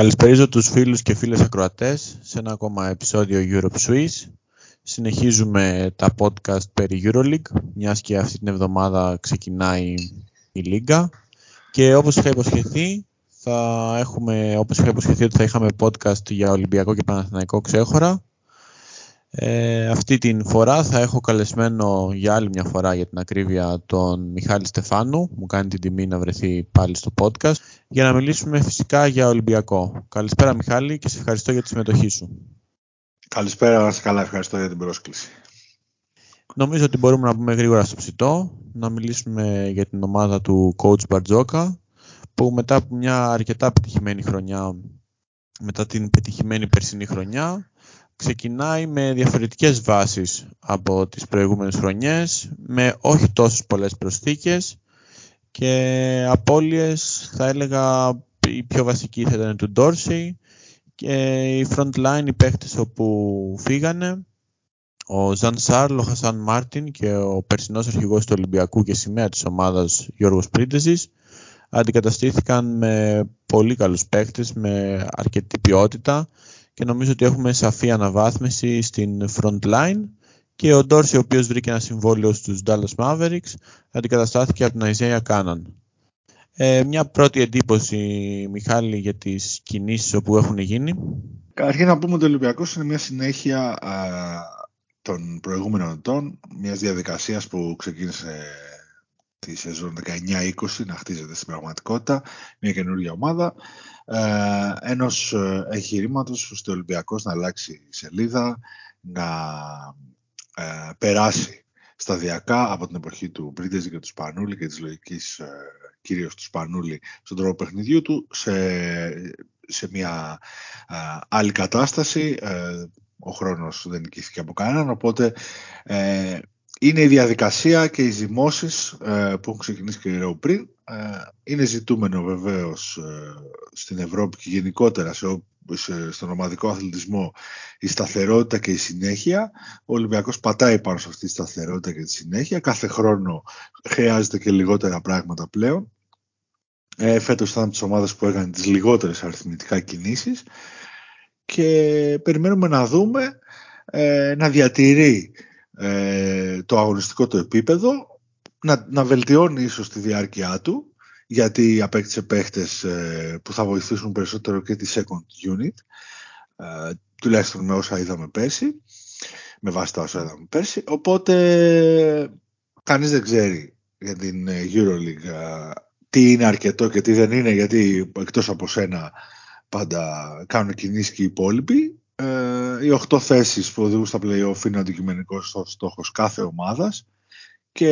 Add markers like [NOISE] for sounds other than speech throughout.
Καλησπέριζω τους φίλους και φίλες ακροατές σε ένα ακόμα επεισόδιο Europe Swiss. Συνεχίζουμε τα podcast περί Euroleague, μιας και αυτή την εβδομάδα ξεκινάει η Λίγκα. Και όπως είχα υποσχεθεί, θα έχουμε, όπως είχα υποσχεθεί ότι θα είχαμε podcast για Ολυμπιακό και Παναθηναϊκό ξέχωρα. Ε, αυτή την φορά θα έχω καλεσμένο για άλλη μια φορά για την ακρίβεια τον Μιχάλη Στεφάνου. Μου κάνει την τιμή να βρεθεί πάλι στο podcast για να μιλήσουμε φυσικά για Ολυμπιακό. Καλησπέρα Μιχάλη και σε ευχαριστώ για τη συμμετοχή σου. Καλησπέρα, να καλά, ευχαριστώ για την πρόσκληση. Νομίζω ότι μπορούμε να πούμε γρήγορα στο ψητό, να μιλήσουμε για την ομάδα του coach Μπαρτζόκα, που μετά από μια αρκετά πετυχημένη χρονιά, μετά την πετυχημένη περσινή χρονιά, ξεκινάει με διαφορετικές βάσεις από τις προηγούμενες χρονιές, με όχι τόσες πολλές προσθήκες και απώλειες θα έλεγα η πιο βασική θα ήταν του Dorsey και οι front line οι παίχτες όπου φύγανε ο Ζαν Σάρλ, ο Χασάν Μάρτιν και ο περσινός αρχηγός του Ολυμπιακού και σημαία της ομάδας Γιώργος Πρίντεζης αντικαταστήθηκαν με πολύ καλούς παίχτες με αρκετή ποιότητα και νομίζω ότι έχουμε σαφή αναβάθμιση στην front line και ο Ντόρση ο οποίος βρήκε ένα συμβόλαιο στους Dallas Mavericks αντικαταστάθηκε από τον Isaiah Cannon. Ε, μια πρώτη εντύπωση, Μιχάλη, για τις κινήσεις όπου έχουν γίνει. Καταρχήν να πούμε ότι ο Ολυμπιακός είναι μια συνέχεια α, των προηγούμενων ετών, μιας διαδικασίας που ξεκίνησε τη σεζόν 19-20 να χτίζεται στην πραγματικότητα, μια καινούργια ομάδα ε, ενός ε, εγχειρήματος ώστε ο Ολυμπιακός να αλλάξει σελίδα, να ε, περάσει σταδιακά από την εποχή του Μπρίτεζη και του Σπανούλη και της λογικής ε, κυρίως του Σπανούλη στον τρόπο παιχνιδιού του σε, σε μια ε, άλλη κατάσταση. Ε, ο χρόνος δεν νικήθηκε από κανέναν, οπότε είναι η διαδικασία και οι ζυμώσεις ε, που έχουν ξεκινήσει και καιρό πριν. Ε, είναι ζητούμενο βεβαίως ε, στην Ευρώπη και γενικότερα σε, σε, στον ομαδικό αθλητισμό η σταθερότητα και η συνέχεια. Ο Ολυμπιακός πατάει πάνω σε αυτή τη σταθερότητα και τη συνέχεια. Κάθε χρόνο χρειάζεται και λιγότερα πράγματα πλέον. Ε, φέτος ήταν τις ομάδες που έκανε τις λιγότερες αριθμητικά κινήσεις και περιμένουμε να δούμε ε, να διατηρεί ε, το αγωνιστικό του επίπεδο, να, να βελτιώνει ίσως τη διάρκεια του, γιατί απέκτησε παίχτες ε, που θα βοηθήσουν περισσότερο και τη second unit, ε, τουλάχιστον με όσα είδαμε πέρσι, με βάση τα όσα είδαμε πέρσι. Οπότε κανείς δεν ξέρει για την EuroLeague ε, τι είναι αρκετό και τι δεν είναι, γιατί εκτός από σένα πάντα κάνουν κινήσεις και οι υπόλοιποι ε, οι οχτώ θέσεις που οδηγούν στα play-off είναι αντικειμενικός στόχος κάθε ομάδας και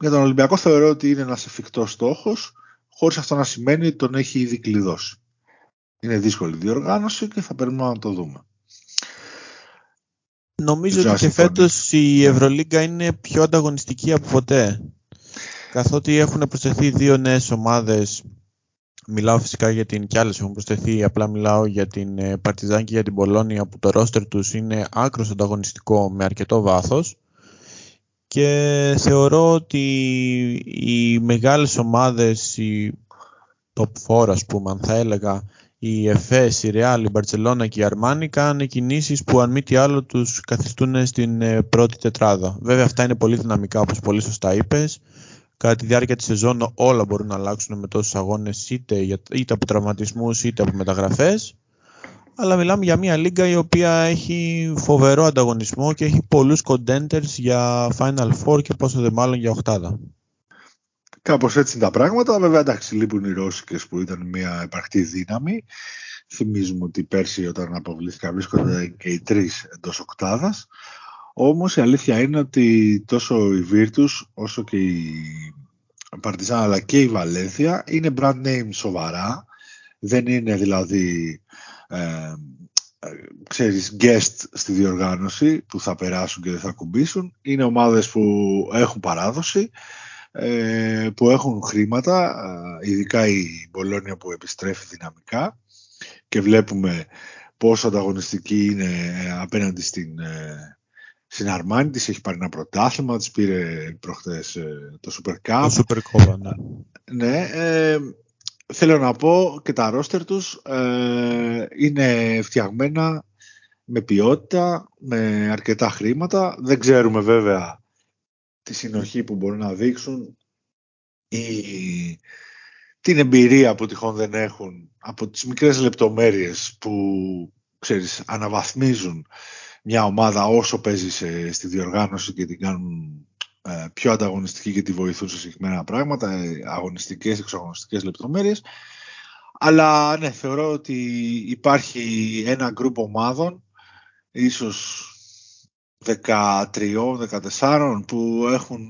για τον Ολυμπιακό θεωρώ ότι είναι ένας εφικτός στόχος χωρίς αυτό να σημαίνει ότι τον έχει ήδη κλειδώσει. Είναι δύσκολη διοργάνωση και θα περιμένουμε να το δούμε. Νομίζω ότι και φέτος η Ευρωλίγκα είναι πιο ανταγωνιστική από ποτέ. Καθότι έχουν προσθεθεί δύο νέες ομάδες Μιλάω φυσικά για την κι άλλες έχουν προσθεθεί, απλά μιλάω για την ε, Παρτιζάν και για την Πολώνια που το ρόστερ τους είναι άκρος ανταγωνιστικό με αρκετό βάθος και θεωρώ ότι οι μεγάλες ομάδες, οι top 4 ας πούμε αν θα έλεγα, η ΕΦΕΣ, η Ρεάλ, η Μπαρτσελώνα και η Αρμάνι κάνουν κινήσεις που αν μη τι άλλο τους καθιστούν στην ε, πρώτη τετράδα. Βέβαια αυτά είναι πολύ δυναμικά όπως πολύ σωστά είπες κατά τη διάρκεια της σεζόν όλα μπορούν να αλλάξουν με τόσους αγώνες είτε, είτε από τραυματισμούς είτε από μεταγραφές αλλά μιλάμε για μια λίγα η οποία έχει φοβερό ανταγωνισμό και έχει πολλούς contenders για Final Four και πόσο δε μάλλον για οχτάδα. Κάπως έτσι είναι τα πράγματα. Βέβαια, εντάξει, λείπουν οι Ρώσικες που ήταν μια επαρκτή δύναμη. Θυμίζουμε ότι πέρσι όταν αποβλήθηκαν βρίσκονται και οι τρεις εντός οκτάδας. Όμως η αλήθεια είναι ότι τόσο η Virtus όσο και η Παρτιζάν αλλά και η Βαλένθια είναι brand name σοβαρά. Δεν είναι δηλαδή ε, ξέρεις, guest στη διοργάνωση που θα περάσουν και δεν θα κουμπίσουν. Είναι ομάδες που έχουν παράδοση, ε, που έχουν χρήματα, ε, ειδικά η Μπολόνια που επιστρέφει δυναμικά και βλέπουμε πόσο ανταγωνιστική είναι απέναντι στην στην Αρμάνη της έχει πάρει ένα πρωτάθλημα, της πήρε προχτές ε, το Super Cup. Το Super Cup, ναι. Ναι, ε, θέλω να πω και τα ρόστερ τους ε, είναι φτιαγμένα με ποιότητα, με αρκετά χρήματα. Δεν ξέρουμε βέβαια τη συνοχή που μπορούν να δείξουν ή την εμπειρία που τυχόν δεν έχουν από τις μικρές λεπτομέρειες που ξέρεις, αναβαθμίζουν μια ομάδα όσο παίζει στη διοργάνωση και την κάνουν ε, πιο ανταγωνιστική και τη βοηθούν σε συγκεκριμένα πράγματα, ε, αγωνιστικές, εξαγωνιστικές λεπτομέρειες. Αλλά ναι, θεωρώ ότι υπάρχει ένα γκρουπ ομάδων, ίσως 13-14 που έχουν,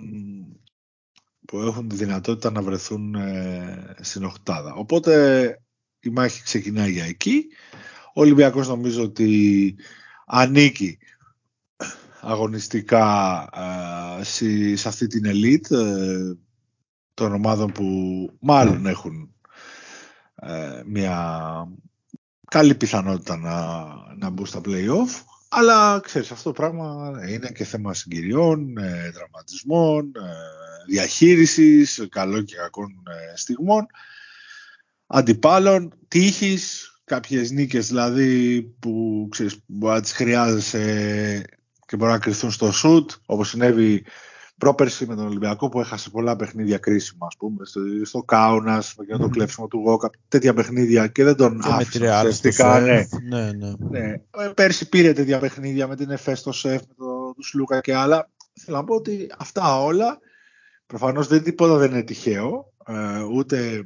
που έχουν τη δυνατότητα να βρεθούν ε, στην οχτάδα. Οπότε η μάχη ξεκινάει για εκεί. Ο Ολυμπιακός νομίζω ότι ανήκει αγωνιστικά σε αυτή την ελίτ ε, των ομάδων που μάλλον έχουν ε, μια καλή πιθανότητα να, να μπουν στα play-off. Αλλά ξέρεις αυτό το πράγμα είναι και θέμα συγκυριών, ε, δραματισμών, διαχείρισης, καλών και κακών στιγμών αντιπάλων, τύχης, κάποιες νίκες δηλαδή που ξέρεις, μπορεί να τις χρειάζεσαι και μπορεί να κρυθούν στο σουτ, όπως συνέβη πρόπερση με τον Ολυμπιακό που έχασε πολλά παιχνίδια κρίσιμα, ας πούμε, στο, στο Κάουνας, με το κλέψιμο του Γόκα, τέτοια παιχνίδια και δεν τον και άφησε ουσιαστικά. Ναι. Ναι, ναι. ναι. Ε, πέρσι πήρε τέτοια παιχνίδια με την ΕΦΕ στο ΣΕΦ, με τον το Σλούκα και άλλα. Θέλω να πω ότι αυτά όλα, προφανώς δεν τίποτα δεν είναι τυχαίο, ε, ούτε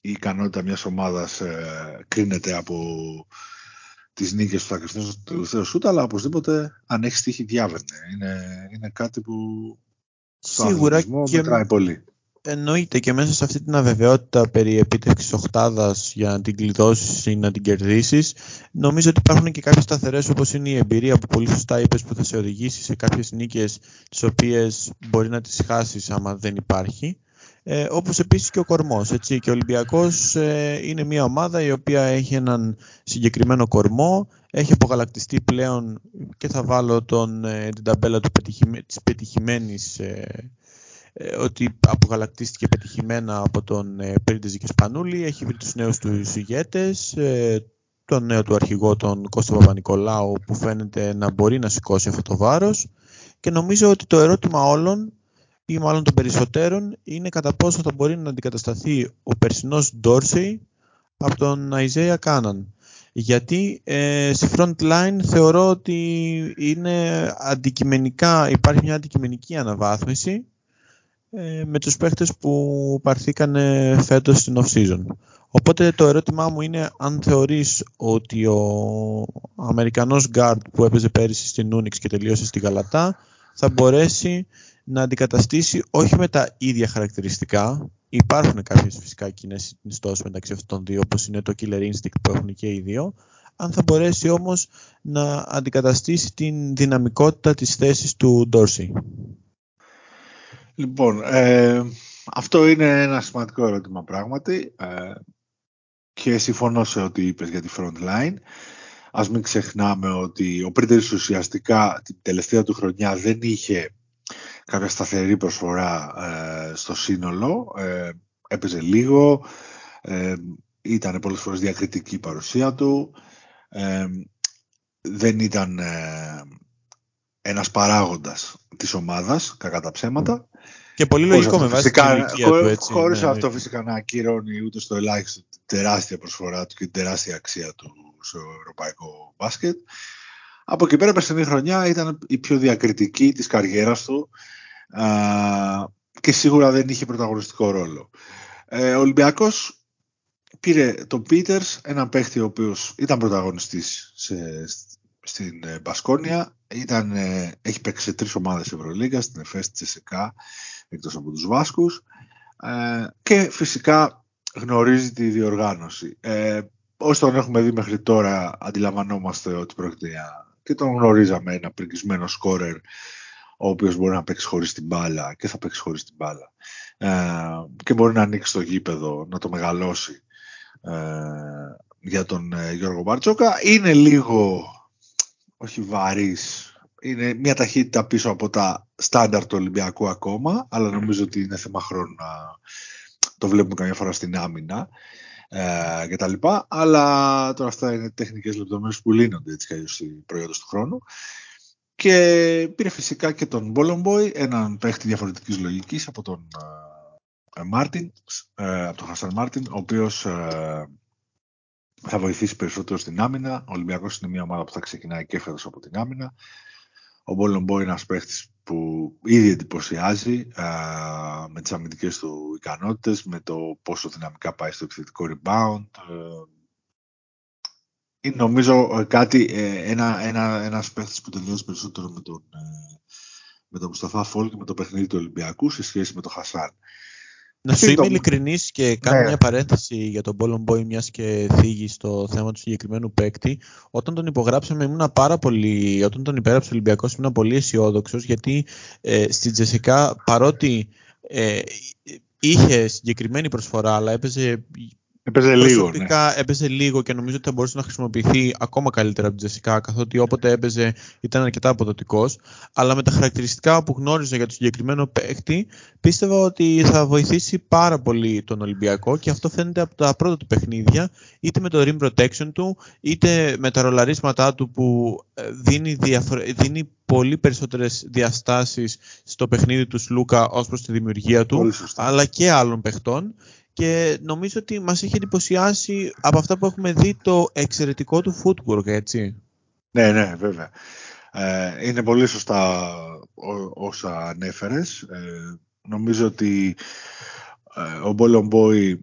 η ικανότητα μιας ομάδας ε, κρίνεται από τις νίκες που θα κρυφθούν στο τελευταίο σούτ, αλλά οπωσδήποτε αν έχεις τύχη διάβαινε. Είναι, είναι κάτι που Σίγουρα και μετράει πολύ. Εννοείται και μέσα σε αυτή την αβεβαιότητα περί επίτευξης οχτάδας για να την κλειδώσεις ή να την κερδίσεις νομίζω ότι υπάρχουν και κάποιες σταθερές όπως είναι η εμπειρία που πολύ σωστά είπες που θα σε οδηγήσει σε κάποιες νίκες τις οποίες μπορεί να τις χάσεις άμα δεν υπάρχει ε, όπως επίσης και ο κορμός. Έτσι. Και ο Ολυμπιακός ε, είναι μια ομάδα η οποία έχει έναν συγκεκριμένο κορμό, έχει απογαλακτιστεί πλέον και θα βάλω τον, ε, την ταμπέλα του πετυχημέ, της πετυχημένης ε, ε, ότι απογαλακτίστηκε πετυχημένα από τον ε, Πέρντες Σπανούλη, έχει βρει τους νέους του ηγέτες, τον νέο του αρχηγό τον Κώστα Παπα-Νικολάου που φαίνεται να μπορεί να σηκώσει αυτό το βάρος και νομίζω ότι το ερώτημα όλων ή μάλλον των περισσότερων είναι κατά πόσο θα μπορεί να αντικατασταθεί ο περσινός Ντόρσεϊ από τον Isaiah Κάναν. Γιατί ε, στη front line θεωρώ ότι είναι αντικειμενικά, υπάρχει μια αντικειμενική αναβάθμιση ε, με τους παίχτες που παρθήκαν φέτος στην off-season. Οπότε το ερώτημά μου είναι αν θεωρείς ότι ο Αμερικανός guard που έπαιζε πέρυσι στην Unix και τελείωσε στη Γαλατά θα μπορέσει να αντικαταστήσει όχι με τα ίδια χαρακτηριστικά. Υπάρχουν κάποιες φυσικά κοινές συνιστώσεις μεταξύ αυτών των δύο, όπως είναι το killer instinct που έχουν και οι δύο. Αν θα μπορέσει όμως να αντικαταστήσει την δυναμικότητα της θέσης του Dorsey. Λοιπόν, ε, αυτό είναι ένα σημαντικό ερώτημα πράγματι ε, και συμφωνώ σε ό,τι είπες για τη front line. Ας μην ξεχνάμε ότι ο Πρίτερης ουσιαστικά την τελευταία του χρονιά δεν είχε κάποια σταθερή προσφορά ε, στο σύνολο. Ε, έπαιζε λίγο, ε, ήταν πολλές φορές διακριτική η παρουσία του. Ε, δεν ήταν ε, ένας παράγοντας της ομάδας, κακά τα ψέματα. Και πολύ λογικό με βάση την ηλικία του έτσι. Χωρίς ναι, αυτό ναι. φυσικά να ακυρώνει ούτε στο ελάχιστο την τεράστια προσφορά του και την τεράστια αξία του στο ευρωπαϊκό μπάσκετ. Από εκεί πέρα, περσινή χρονιά ήταν η πιο διακριτική της καριέρας του και σίγουρα δεν είχε πρωταγωνιστικό ρόλο. Ε, ο Ολυμπιακός πήρε τον Πίτερς, έναν παίχτη ο οποίος ήταν πρωταγωνιστής σε, στην ε, Μπασκόνια, ήταν, ε, έχει παίξει σε τρεις ομάδες Ευρωλίγκα, στην ΕΦΕΣ, τη ΕΣΕΚΑ, εκτός από τους Βάσκους ε, και φυσικά γνωρίζει τη διοργάνωση. Ε, όσοι τον έχουμε δει μέχρι τώρα αντιλαμβανόμαστε ότι πρόκειται για και τον γνωρίζαμε ένα πρικισμένο σκόρερ ο οποίος μπορεί να παίξει χωρίς την μπάλα και θα παίξει χωρίς την μπάλα ε, και μπορεί να ανοίξει το γήπεδο, να το μεγαλώσει ε, για τον ε, Γιώργο Μπαρτσόκα. Είναι λίγο, όχι βαρύς, είναι μια ταχύτητα πίσω από τα στάνταρ του Ολυμπιακού ακόμα, αλλά νομίζω ότι είναι θέμα χρόνου να το βλέπουμε καμιά φορά στην άμυνα ε, και τα λοιπά, αλλά τώρα αυτά είναι τεχνικές λεπτομέρειες που λύνονται έτσι κι αλλιώς στην προϊόντος του χρόνου. Και πήρε φυσικά και τον Μπόλομποϊ, έναν παίχτη διαφορετικής λογικής από τον Μάρτιν, ε, από τον Χασάν Μάρτιν, ο οποίος ε, θα βοηθήσει περισσότερο στην άμυνα. Ο Ολυμπιακός είναι μια ομάδα που θα ξεκινάει και φέτος από την άμυνα. Ο Μπόλομποϊ είναι ένας παίχτης που ήδη εντυπωσιάζει α, με τις αμυντικές του ικανότητες, με το πόσο δυναμικά πάει στο επιθετικό rebound. Ε, είναι νομίζω κάτι, ε, ένα, ένα, ένας παίχτης που τελειώσει περισσότερο με τον, ε, με τον Μουσταφά Φόλ και με το παιχνίδι του Ολυμπιακού σε σχέση με τον Χασάν. Να σου είμαι ειλικρινής και κάνω ναι. μια παρένθεση για τον Ball Boy, μιας και θίγει στο θέμα του συγκεκριμένου παίκτη. Όταν τον υπογράψαμε, ήμουν πάρα πολύ. Όταν τον υπέγραψε ο Ολυμπιακός, ήμουν πολύ αισιόδοξος γιατί ε, στην Τζεσικά παρότι ε, είχε συγκεκριμένη προσφορά, αλλά έπαιζε Έπαιζε λίγο. Ναι. έπαιζε λίγο και νομίζω ότι θα μπορούσε να χρησιμοποιηθεί ακόμα καλύτερα από την Τζεσικά, καθότι όποτε έπαιζε ήταν αρκετά αποδοτικός. Αλλά με τα χαρακτηριστικά που γνώριζα για το συγκεκριμένο παίκτη, πίστευα ότι θα βοηθήσει πάρα πολύ τον Ολυμπιακό και αυτό φαίνεται από τα πρώτα του παιχνίδια, είτε με το rim protection του, είτε με τα ρολαρίσματά του που ε, δίνει, δίνει πολύ περισσότερες διαστάσεις στο παιχνίδι τους Σλούκα ως προς τη δημιουργία του, αλλά και άλλων παιχτών και νομίζω ότι μας έχει εντυπωσιάσει από αυτά που έχουμε δει το εξαιρετικό του footwork, έτσι. Ναι, ναι, βέβαια. Ε, είναι πολύ σωστά όσα ανέφερες. Ε, νομίζω ότι ε, ο Μπόλομπόι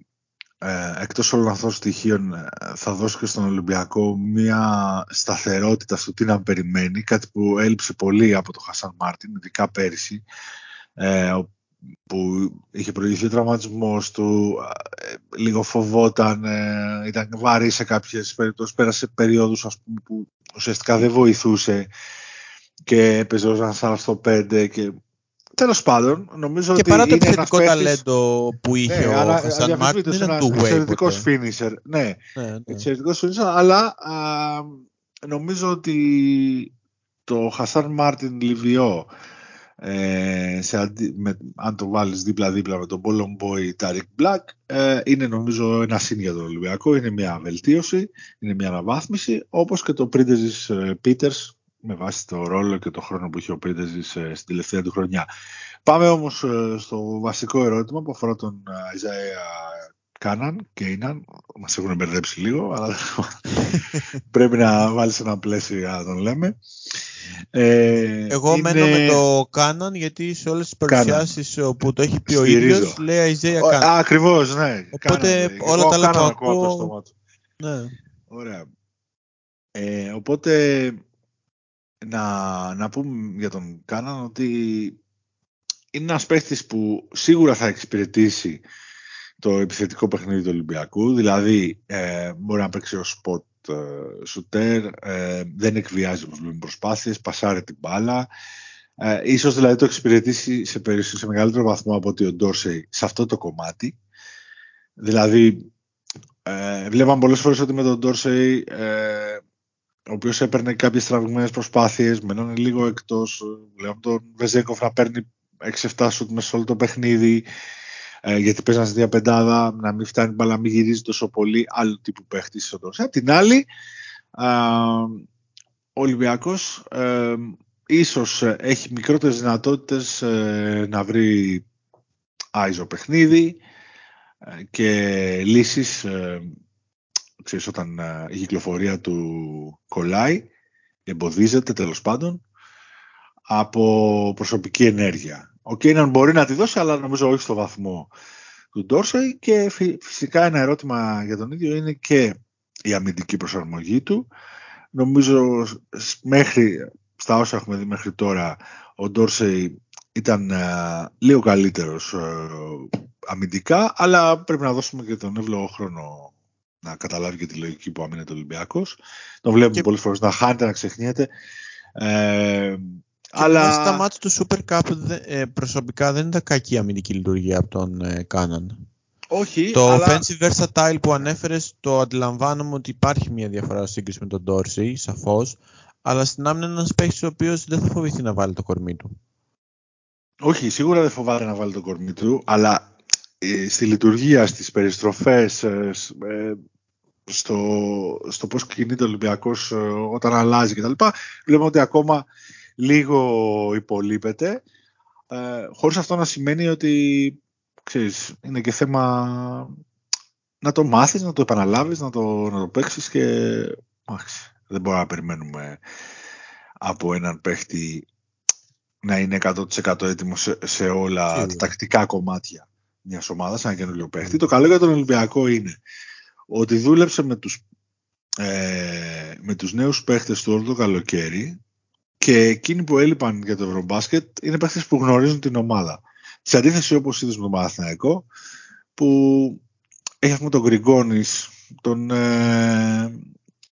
ε, εκτός όλων αυτών των στοιχείων ε, θα δώσει και στον Ολυμπιακό μια σταθερότητα στο τι να περιμένει, κάτι που έλειψε πολύ από τον Χασάν Μάρτιν, ειδικά πέρυσι. Ε, που είχε προηγηθεί ο τραυματισμός του, ε, λίγο φοβόταν, ε, ήταν βαρύ σε κάποιες περιπτώσεις, πέρασε περίοδους ας πούμε, που ουσιαστικά δεν βοηθούσε και έπαιζε ως ένα στο 5 και Τέλος πάντων, νομίζω και ότι. Και παρά το επιθετικό παίχτης... ταλέντο που είχε ναι, ο Χασάν Μάρτιν, είναι του Εξαιρετικός finisher. Ναι, ναι, ναι. εξαιρετικός finisher, αλλά α, νομίζω ότι το Χασάν Μάρτιν Λιβιό ε, σε αντι, με, αν το βάλεις δίπλα-δίπλα με τον Ballon Boy Tariq Black ε, είναι νομίζω ένα σύν για τον Ολυμπιακό, είναι μια βελτίωση, είναι μια αναβάθμιση όπως και το Printers ε, Peters με βάση το ρόλο και το χρόνο που είχε ο Printers ε, στην τελευταία του χρονιά. Πάμε όμως ε, στο βασικό ερώτημα που αφορά τον Isaiah Κάναν και Ίναν, μας έχουν μπερδέψει λίγο, αλλά [LAUGHS] πρέπει να βάλεις ένα πλαίσιο για να τον λέμε. Ε, Εγώ είναι... μένω με το Κάναν γιατί σε όλες τις παρουσιάσεις που το έχει πει ο ίδιος λέει Isaiah Κάναν. Ακριβώς, ναι. Οπότε Κάναν, όλα τα άλλα που ακούω... Ναι. Ωραία. Ε, οπότε να, να πούμε για τον Κάναν ότι είναι ένας παίχτης που σίγουρα θα εξυπηρετήσει το επιθετικό παιχνίδι του Ολυμπιακού, δηλαδή ε, μπορεί να παίξει ως spot ε, σουτέρ, ε, δεν εκβιάζει όπως λέμε προσπάθειες, πασάρει την μπάλα. Ε, ίσως δηλαδή το εξυπηρετήσει σε, σε μεγαλύτερο βαθμό από ότι ο Ντόρσεϊ σε αυτό το κομμάτι. Δηλαδή, ε, βλέπαμε πολλές φορές ότι με τον Ντόρσεϊ, ε, ο οποίος έπαιρνε κάποιες τραβηγμένες προσπάθειες, μένανε λίγο εκτός, βλέπαμε τον Βεζέκοφ να παίρνει 6-7 σουτ μέσα όλο το παιχνίδι, ε, γιατί παίζανε σε διαπεντάδα, να μην φτάνει μπαλά, μην γυρίζει τόσο πολύ, άλλο τύπου παίχτη στον Απ' την άλλη, ο Ολυμπιακός ε, ίσως έχει μικρότερες δυνατότητες ε, να βρει άιζο παιχνίδι ε, και λύσεις ε, ξέρεις, όταν η κυκλοφορία του κολλάει εμποδίζεται τέλος πάντων από προσωπική ενέργεια ο Κέιναν μπορεί να τη δώσει, αλλά νομίζω όχι στο βαθμό του Ντόρσεϊ και φυσικά ένα ερώτημα για τον ίδιο είναι και η αμυντική προσαρμογή του. Νομίζω μέχρι, στα όσα έχουμε δει μέχρι τώρα, ο Ντόρσεϊ ήταν uh, λίγο καλύτερος uh, αμυντικά, αλλά πρέπει να δώσουμε και τον εύλογο χρόνο να καταλάβει και τη λογική που αμήνεται ο Ολυμπιακός. Τον βλέπουμε και... πολλές φορές να χάνεται, να ξεχνιέται. Ε, αλλά... Στα μάτια του Super Cup ε, προσωπικά δεν ήταν κακή αμυντική λειτουργία από τον ε, Κάναν. Όχι, το αλλά... offensive versatile που ανέφερες το αντιλαμβάνομαι ότι υπάρχει μια διαφορά σύγκριση με τον Dorsey, σαφώς. Αλλά στην άμυνα είναι ένας παίχτη ο οποίος δεν θα φοβηθεί να βάλει το κορμί του. Όχι, σίγουρα δεν φοβάται να βάλει το κορμί του, αλλά στη λειτουργία, στις περιστροφές, ε, ε, στο, στο πώς κινείται ο Ολυμπιακός όταν αλλάζει κτλ. Βλέπουμε ότι ακόμα λίγο υπολείπεται, ε, χωρίς αυτό να σημαίνει ότι ξέρεις, είναι και θέμα να το μάθεις, να το επαναλάβεις, να το, να το παίξεις και δεν μπορούμε να περιμένουμε από έναν παίχτη να είναι 100% έτοιμο σε, όλα τα τακτικά κομμάτια μιας ομάδας, ένα καινούριο παίχτη. Το καλό για τον Ολυμπιακό είναι ότι δούλεψε με τους, ε, με τους νέους παίχτες του όλο το καλοκαίρι και εκείνοι που έλειπαν για το Ευρωμπάσκετ είναι παίχτες που γνωρίζουν την ομάδα. Σε αντίθεση όπως είδες με τον Παναθηναϊκό που έχει αυτό τον Γκριγκόνης, τον ε,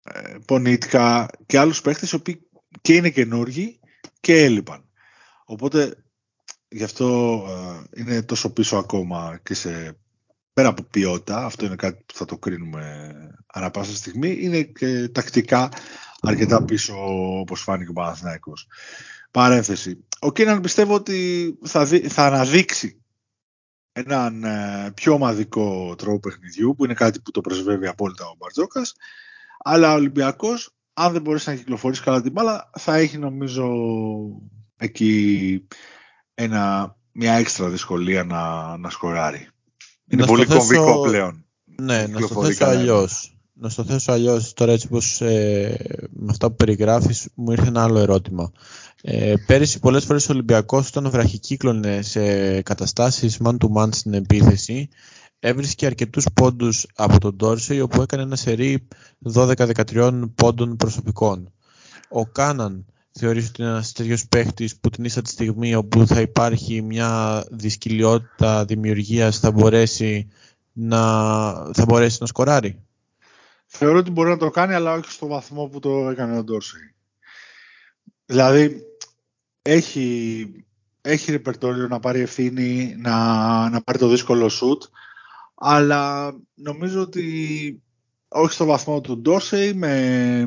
ε, Πονίτικα και άλλους παίχτες οι οποίοι και είναι καινούργοι και έλειπαν. Οπότε γι' αυτό ε, είναι τόσο πίσω ακόμα και σε πέρα από ποιότητα, αυτό είναι κάτι που θα το κρίνουμε ανά πάσα στιγμή, είναι και τακτικά αρκετά πίσω όπως φάνηκε ο Παναθηναϊκός. Παρένθεση. Ο Κίναν πιστεύω ότι θα, θα αναδείξει έναν ε, πιο ομαδικό τρόπο παιχνιδιού που είναι κάτι που το πρεσβεύει απόλυτα ο Μπαρτζόκας αλλά ο Ολυμπιακός αν δεν μπορέσει να κυκλοφορήσει καλά την μπάλα θα έχει νομίζω εκεί ένα, μια έξτρα δυσκολία να, να σκοράρει. Είναι να πολύ κομβικό πλέον. Ναι, να στο θέσω αλλιώς. Να στο θέσω αλλιώς τώρα έτσι πως ε, με αυτά που περιγράφεις μου ήρθε ένα άλλο ερώτημα. Ε, πέρυσι πολλές φορές ο Ολυμπιακός όταν βραχικύκλωνε σε καταστάσεις man to man στην επίθεση έβρισκε αρκετούς πόντους από τον Ντόρσεϊ όπου έκανε ένα σερί 12-13 πόντων προσωπικών. Ο Κάναν θεωρείς ότι είναι ένας τέτοιος παίχτης που την ίσα τη στιγμή όπου θα υπάρχει μια δυσκολιότητα δημιουργίας θα μπορέσει να, θα μπορέσει να σκοράρει; Θεωρώ ότι μπορεί να το κάνει αλλά όχι στο βαθμό που το έκανε ο Ντόρσεϊ. Δηλαδή έχει, έχει ρεπερτόριο να πάρει ευθύνη, να, να πάρει το δύσκολο σουτ αλλά νομίζω ότι όχι στο βαθμό του Ντόρσεϊ με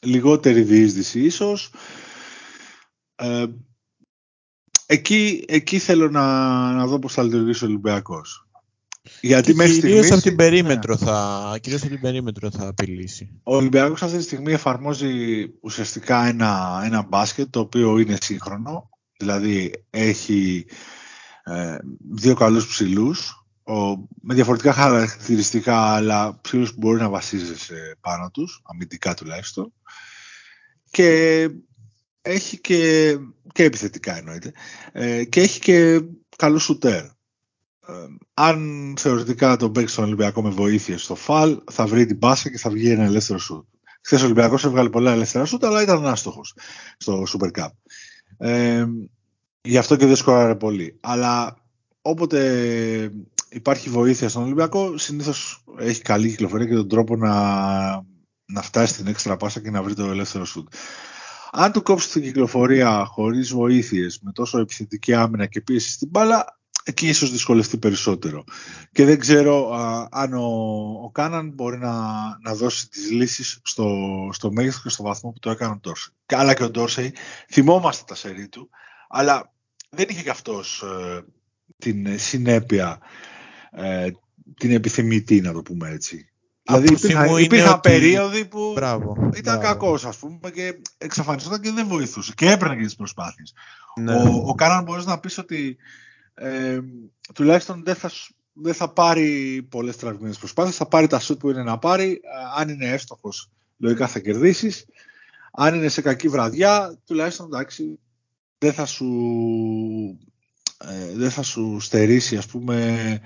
λιγότερη διείσδυση ίσως. Ε, εκεί, εκεί θέλω να, να δω πώς θα λειτουργήσει ο Ολυμπιακός. Γιατί και μέχρι κυρίως από την περίμετρο ναι. θα, κυρίως από την περίμετρο θα απειλήσει. Ο Ολυμπιακός αυτή τη στιγμή εφαρμόζει ουσιαστικά ένα, ένα μπάσκετ το οποίο είναι σύγχρονο. Δηλαδή έχει ε, δύο καλούς ψηλούς με διαφορετικά χαρακτηριστικά αλλά ψήλους που μπορεί να βασίζεσαι πάνω τους, αμυντικά τουλάχιστον και έχει και, και επιθετικά εννοείται ε, και έχει και καλό σουτέρ. Ε, αν θεωρητικά τον παίξει στον Ολυμπιακό με βοήθεια στο φαλ θα βρει την πάσα και θα βγει ένα ελεύθερο σουτ. Χθες ο Ολυμπιακός έβγαλε πολλά ελεύθερα σουτ αλλά ήταν άστοχος στο Super Cup. Ε, γι' αυτό και δεν σκόραρε πολύ. Αλλά όποτε υπάρχει βοήθεια στον Ολυμπιακό, συνήθως έχει καλή κυκλοφορία και τον τρόπο να, να φτάσει στην έξτρα πάσα και να βρει το ελεύθερο σουτ. Αν του κόψει την κυκλοφορία χωρίς βοήθειες, με τόσο επιθετική άμυνα και πίεση στην μπάλα, εκεί ίσως δυσκολευτεί περισσότερο. Και δεν ξέρω αν ο, ο Κάναν μπορεί να, να δώσει τις λύσεις στο, στο μέγεθος και στο βαθμό που το έκανε ο Ντόρσεϊ. Αλλά και ο Ντόρσεϊ, θυμόμαστε τα σερή του, αλλά δεν είχε και αυτός ε, την συνέπεια ε, την επιθυμητή, να το πούμε έτσι. Δηλαδή υπήρχαν, υπήρχαν περίοδοι που μπράβο, ήταν κακός, ας πούμε, και εξαφανιζόταν και δεν βοηθούσε. Και έπαιρνε και τις προσπάθειες. Ναι. Ο, ο Κάναν μπορείς να πεις ότι ε, τουλάχιστον δεν θα, δεν θα πάρει πολλές τραυμένε προσπάθειες. Θα πάρει τα σουτ που είναι να πάρει. Ε, αν είναι εύστοχος, λογικά θα κερδίσεις. Αν είναι σε κακή βραδιά, τουλάχιστον εντάξει, δεν θα σου, ε, δεν θα σου στερήσει ας πούμε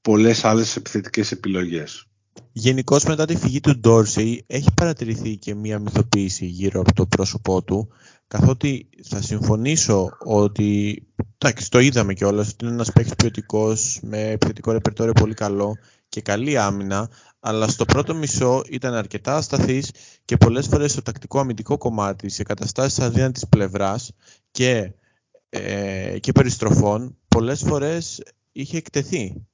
πολλές άλλες επιθετικές επιλογές. Γενικώς μετά τη φυγή του Ντόρσεϊ έχει παρατηρηθεί και μία μυθοποίηση γύρω από το πρόσωπό του καθότι θα συμφωνήσω ότι εντάξει, το είδαμε κιόλας ότι είναι ένας παίκτης ποιοτικός με επιθετικό ρεπερτόριο πολύ καλό και καλή άμυνα αλλά στο πρώτο μισό ήταν αρκετά ασταθής και πολλές φορές στο τακτικό αμυντικό κομμάτι σε καταστάσεις αδύνατης πλευράς και, ε, και περιστροφών πολλές φορές είχε εκτεθεί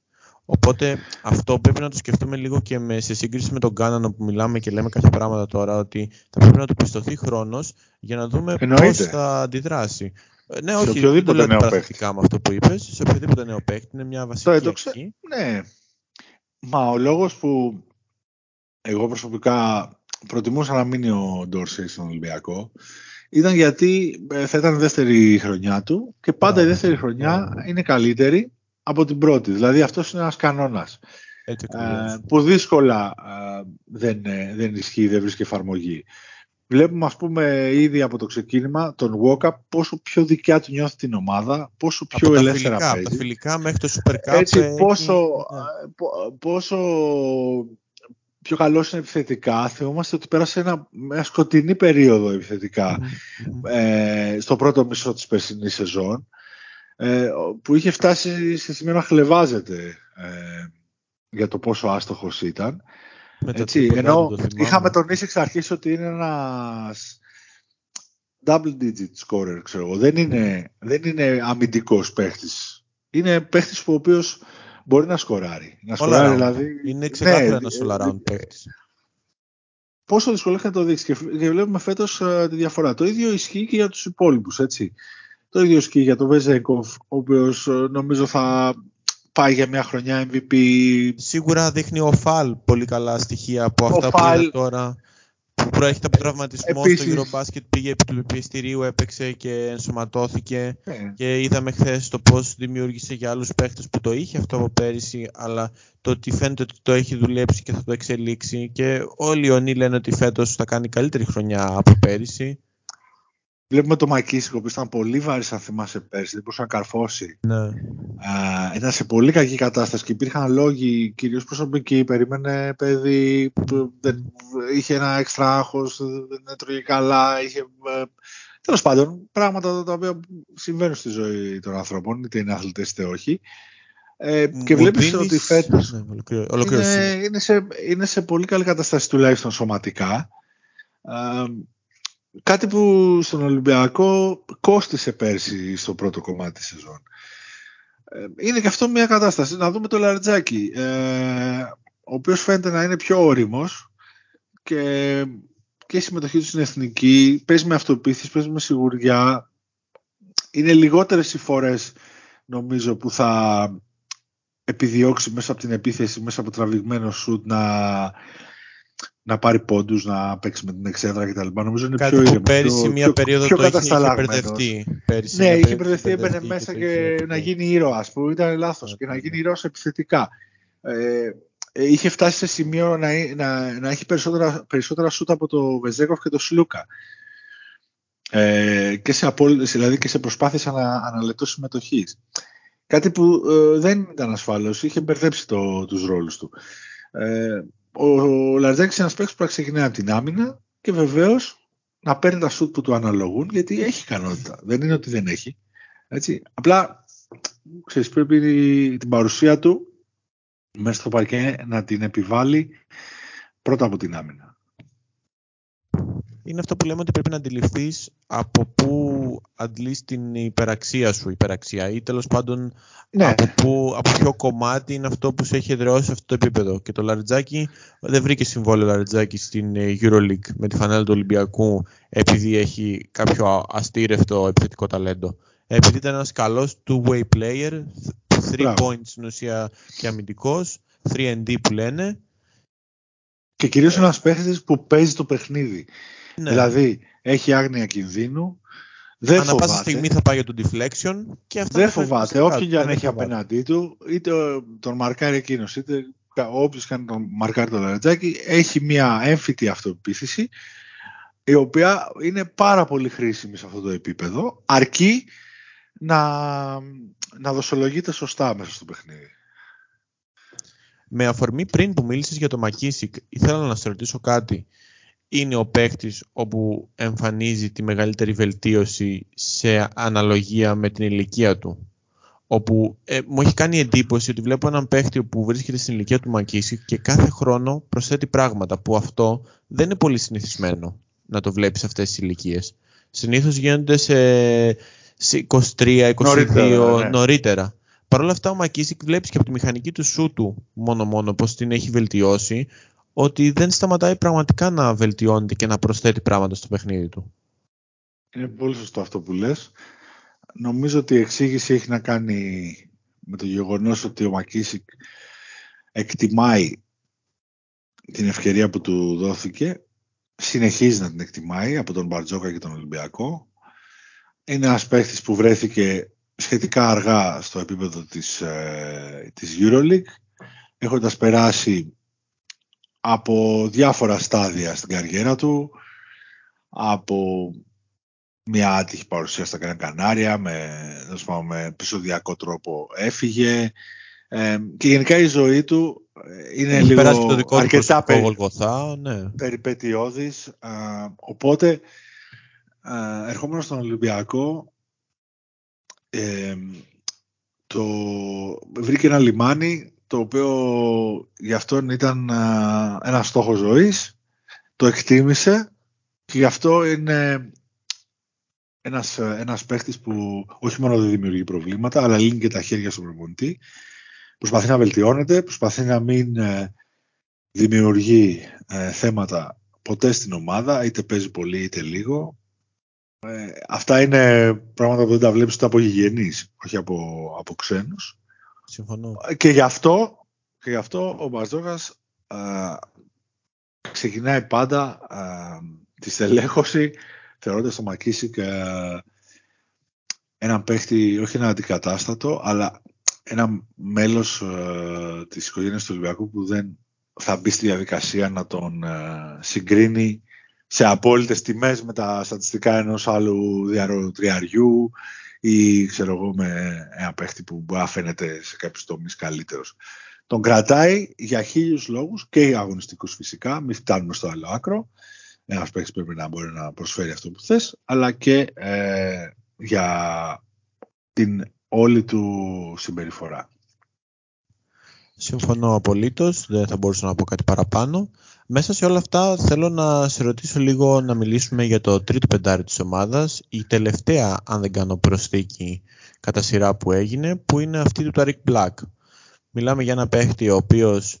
Οπότε αυτό πρέπει να το σκεφτούμε λίγο και με, σε σύγκριση με τον Κάνανο που μιλάμε και λέμε κάποια πράγματα τώρα, ότι θα πρέπει να του πιστωθεί χρόνος για να δούμε πώς θα αντιδράσει. Ε, ναι, όχι, δεν το λέω με αυτό που είπες. Σε οποιοδήποτε νέο παίκτη είναι μια βασική το, αρχή. Ναι. Μα ο λόγος που εγώ προσωπικά προτιμούσα να μείνει ο Ντόρσεϊ στον Ολυμπιακό ήταν γιατί ε, θα ήταν δεύτερη χρονιά του και πάντα η δεύτερη χρονιά είναι καλύτερη από την πρώτη. Δηλαδή αυτός είναι ένας κανόνας ε, που δύσκολα ε, δεν, ε, δεν ισχύει, δεν βρίσκει εφαρμογή. Βλέπουμε ας πούμε ήδη από το ξεκίνημα τον Βόκα πόσο πιο δικιά του νιώθει την ομάδα, πόσο πιο από ελεύθερα τα φιλικά, παίζει. Από τα φιλικά μέχρι το Super Cup. Έτσι, πόσο, ναι. πόσο πιο καλός είναι επιθετικά. Θυμόμαστε ότι πέρασε ένα, μια σκοτεινή περίοδο ε, στο πρώτο μισό της περσινής σεζόν ε, που είχε φτάσει σε σημείο να χλεβάζεται ε, για το πόσο άστοχος ήταν. Έτσι, ενώ είχαμε τονίσει εξ αρχής ότι είναι ένας double digit scorer, ξέρω εγώ. Δεν είναι, δεν είναι αμυντικός παίχτης. Είναι παίχτης που ο οποίος μπορεί να σκοράρει. Να σκοράρει δηλαδή... Είναι ξεκάθαρα ναι, ένας all around παίχτης. Πόσο δυσκολό έχει να το δείξει και, βλέπουμε φέτος uh, τη διαφορά. Το ίδιο ισχύει και για τους υπόλοιπους, έτσι. Το ίδιο ισχύει για τον Βεζέκοφ, ο οποίος ε, νομίζω θα πάει για μια χρονιά MVP. Σίγουρα δείχνει ο Φαλ πολύ καλά στοιχεία από αυτά που είναι τώρα. Που προέρχεται από τραυματισμό στο Eurobasket, πήγε επί του πιεστηρίου, έπαιξε και ενσωματώθηκε. Ναι. Και είδαμε χθες το πώς δημιούργησε για άλλους παίχτε που το είχε αυτό από πέρυσι, αλλά το ότι φαίνεται ότι το έχει δουλέψει και θα το εξελίξει. Και όλοι οι Ονί λένε ότι φέτος θα κάνει καλύτερη χρονιά από πέρυσι. Βλέπουμε το Μακίσικο που ήταν πολύ βαρύς, αν θυμάσαι πέρσι, δεν μπορούσε να καρφώσει. Ναι. ήταν σε πολύ κακή κατάσταση και υπήρχαν λόγοι, κυρίως προσωπικοί. Περίμενε παιδί, που δεν, είχε ένα έξτρα άγχος, δεν έτρωγε καλά. Είχε, ε, Τέλος πάντων, πράγματα τα οποία συμβαίνουν στη ζωή των ανθρώπων, είτε είναι αθλητές είτε όχι. Ε, και βλέπεις ότι φέτος ναι, είναι, είναι, σε, είναι σε πολύ καλή κατάσταση τουλάχιστον σωματικά. Ε, Κάτι που στον Ολυμπιακό κόστισε πέρσι στο πρώτο κομμάτι της σεζόν. Ε, είναι και αυτό μια κατάσταση. Να δούμε το Λαρτζάκι, ε, ο οποίος φαίνεται να είναι πιο όριμος και, και η συμμετοχή του στην εθνική, παίζει με αυτοποίθηση, παίζει με σιγουριά. Είναι λιγότερες οι φορές νομίζω που θα επιδιώξει μέσα από την επίθεση, μέσα από τραβηγμένο σουτ να να πάρει πόντους, να παίξει με την εξέδρα κτλ. Νομίζω είναι Κάτι πιο ήρεμο. Πέρυσι μια πιο, περίοδο πιο το είχε, είχε μπερδευτεί. ναι, είχε μπερδευτεί, έμπαινε μέσα και, και να γίνει ήρωας που ήταν λάθος και να γίνει ήρωας επιθετικά. Ε, είχε φτάσει σε σημείο να, να, να έχει περισσότερα, περισσότερα σούτα από το Βεζέκοφ και το Σλούκα. Ε, και, σε απόλυ, δηλαδή και σε προσπάθειες ανα, αναλετός συμμετοχής. Κάτι που ε, δεν ήταν ασφάλως, είχε μπερδέψει το, τους ρόλους του. Ε, ο Λαρζάκης είναι ένας παίκτης που ξεκινάει από την άμυνα και βεβαίως να παίρνει τα σουτ που του αναλογούν γιατί έχει ικανότητα. Δεν είναι ότι δεν έχει. Έτσι. Απλά ξέρεις, πρέπει την παρουσία του μέσα στο παρκέ να την επιβάλλει πρώτα από την άμυνα είναι αυτό που λέμε ότι πρέπει να αντιληφθείς από πού αντλείς την υπεραξία σου, υπεραξία ή τέλος πάντων ναι. από, πού, από ποιο κομμάτι είναι αυτό που σε έχει εδραιώσει σε αυτό το επίπεδο. Και το Λαριτζάκι δεν βρήκε συμβόλαιο Λαριτζάκι στην ε, Euroleague με τη φανέλα του Ολυμπιακού επειδή έχει κάποιο αστήρευτο επιθετικό ταλέντο. Επειδή ήταν ένας καλός two-way player, three points στην ουσία και αμυντικός, 3D που λένε. Και κυρίως ένας παίχτης που παίζει το παιχνίδι. Ναι. Δηλαδή έχει άγνοια κινδύνου. Δεν Ανά πάσα στιγμή θα πάει για το deflection και αυτό δεν φοβάται. Όποιον και αν έχει απέναντί του, είτε τον μαρκάρει εκείνος, είτε όποιος κάνει τον μαρκάρει το λαρετζάκι, έχει μια έμφυτη αυτοπεποίθηση η οποία είναι πάρα πολύ χρήσιμη σε αυτό το επίπεδο, αρκεί να, να δοσολογείται σωστά μέσα στο παιχνίδι. Με αφορμή πριν που μίλησες για το Μακίσικ, ήθελα να σε ρωτήσω κάτι είναι ο παίκτης όπου εμφανίζει τη μεγαλύτερη βελτίωση σε αναλογία με την ηλικία του. Όπου ε, μου έχει κάνει εντύπωση ότι βλέπω έναν παίκτη που βρίσκεται στην ηλικία του Μακίση και κάθε χρόνο προσθέτει πράγματα που αυτό δεν είναι πολύ συνηθισμένο να το βλέπεις σε αυτές τις ηλικίες. Συνήθως γίνονται σε, 23, 22 νωρίτερα. Ναι. νωρίτερα. Παρ' όλα αυτά ο Μακίσικ βλέπεις και από τη μηχανική του σου του μόνο μόνο πως την έχει βελτιώσει ότι δεν σταματάει πραγματικά να βελτιώνεται και να προσθέτει πράγματα στο παιχνίδι του. Είναι πολύ σωστό αυτό που λες. Νομίζω ότι η εξήγηση έχει να κάνει με το γεγονός ότι ο Μακίσικ εκτιμάει την ευκαιρία που του δόθηκε, συνεχίζει να την εκτιμάει από τον Μπαρτζόκα και τον Ολυμπιακό. Είναι ένας παίχτης που βρέθηκε σχετικά αργά στο επίπεδο της, ε, της EuroLeague, έχοντας περάσει από διάφορα στάδια στην καριέρα του, από μια άτυχη παρουσία στα Gran Κανάρια, με, με επεισοδιακό τρόπο έφυγε ε, και γενικά η ζωή του ε, είναι λίγο το δικό αρκετά περι, ναι. περιπετειώδης. Ε, οπότε, ε, ερχόμενος στον Ολυμπιακό, ε, το, βρήκε ένα λιμάνι το οποίο γι' αυτόν ήταν ένας στόχος ζωής, το εκτίμησε και γι' αυτό είναι ένας, ένας παίχτης που όχι μόνο δεν δημιουργεί προβλήματα, αλλά λύνει και τα χέρια στον προπονητή. Προσπαθεί να βελτιώνεται, προσπαθεί να μην ε, δημιουργεί ε, θέματα ποτέ στην ομάδα, είτε παίζει πολύ είτε λίγο. Ε, αυτά είναι πράγματα που δεν τα βλέπεις ούτε από γηγενείς, όχι από, από ξένους. Συμφωνώ. Και γι' αυτό, και γι αυτό ο Μπαζόγας ξεκινάει πάντα α, τη στελέχωση θεωρώντας το Μακίσικ ένα παίχτη, όχι ένα αντικατάστατο, αλλά ένα μέλος ε, της οικογένειας του Ολυμπιακού που δεν θα μπει στη διαδικασία να τον ε, συγκρίνει σε απόλυτες τιμές με τα στατιστικά ενός άλλου διαρροτριαριού ή ξέρω εγώ με ένα παίχτη που μπορεί να φαίνεται σε κάποιους τομείς καλύτερος. Τον κρατάει για χίλιους λόγους και αγωνιστικούς φυσικά, μην φτάνουμε στο άλλο άκρο. Ένας παίχτης πρέπει να μπορεί να προσφέρει αυτό που θες, αλλά και ε, για την όλη του συμπεριφορά. Συμφωνώ απολύτως, δεν θα μπορούσα να πω κάτι παραπάνω. Μέσα σε όλα αυτά θέλω να σε ρωτήσω λίγο να μιλήσουμε για το τρίτο πεντάρι της ομάδας, η τελευταία, αν δεν κάνω προσθήκη, κατά σειρά που έγινε, που είναι αυτή του Ταρικ Black. Μιλάμε για ένα παίχτη ο οποίος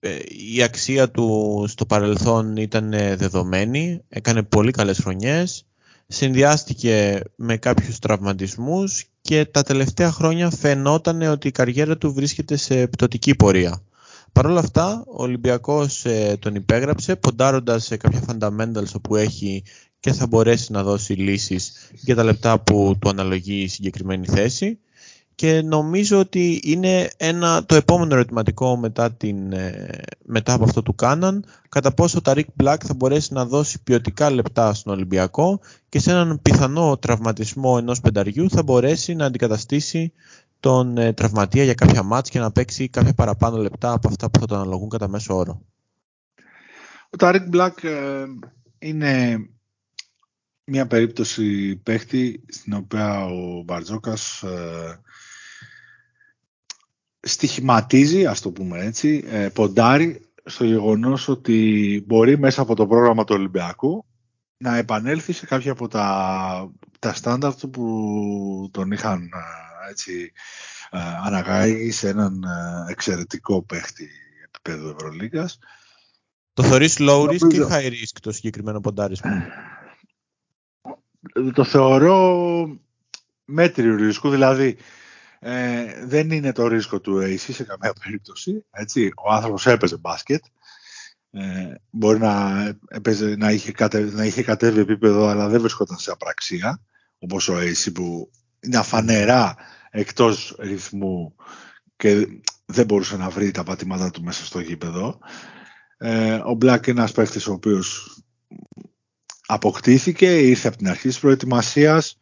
ε, η αξία του στο παρελθόν ήταν δεδομένη, έκανε πολύ καλές χρονιές, συνδυάστηκε με κάποιους τραυματισμούς και τα τελευταία χρόνια φαινόταν ότι η καριέρα του βρίσκεται σε πτωτική πορεία. Παρ' όλα αυτά, ο Ολυμπιακός ε, τον υπέγραψε, ποντάροντας σε κάποια fundamentals όπου έχει και θα μπορέσει να δώσει λύσεις για τα λεπτά που του αναλογεί η συγκεκριμένη θέση. Και νομίζω ότι είναι ένα, το επόμενο ερωτηματικό μετά, την, ε, μετά από αυτό του Κάναν κατά πόσο τα Rick Black θα μπορέσει να δώσει ποιοτικά λεπτά στον Ολυμπιακό και σε έναν πιθανό τραυματισμό ενός πενταριού θα μπορέσει να αντικαταστήσει τον ε, τραυματία για κάποια μάτς και να παίξει κάποια παραπάνω λεπτά από αυτά που θα τον αναλογούν κατά μέσο όρο. Ο Ταρίκ Μπλακ ε, είναι μια περίπτωση παίχτη στην οποία ο Μπαρτζόκας στοιχηματίζει, ας το πούμε έτσι, ε, ποντάρει στο γεγονός ότι μπορεί μέσα από το πρόγραμμα του Ολυμπιακού να επανέλθει σε κάποια από τα, τα στάνταρτ που τον είχαν ε, έτσι, ε, αναγάγει σε έναν εξαιρετικό παίχτη επίπεδου Ευρωλίγκας. Το θεωρείς low risk ή high risk το συγκεκριμένο ποντάρισμα; Το θεωρώ μέτριο ρίσκου, δηλαδή ε, δεν είναι το ρίσκο του AC σε καμία περίπτωση. Έτσι. Ο άνθρωπος έπαιζε μπάσκετ. Ε, μπορεί να, έπαιζε, να, είχε κατέβει, να είχε κατέβει επίπεδο αλλά δεν βρισκόταν σε απραξία όπως ο AC που είναι αφανερά εκτός ρυθμού και δεν μπορούσε να βρει τα πατήματά του μέσα στο γήπεδο. Ε, ο Μπλακ είναι ένας παίχτης ο οποίος αποκτήθηκε, ήρθε από την αρχή της προετοιμασίας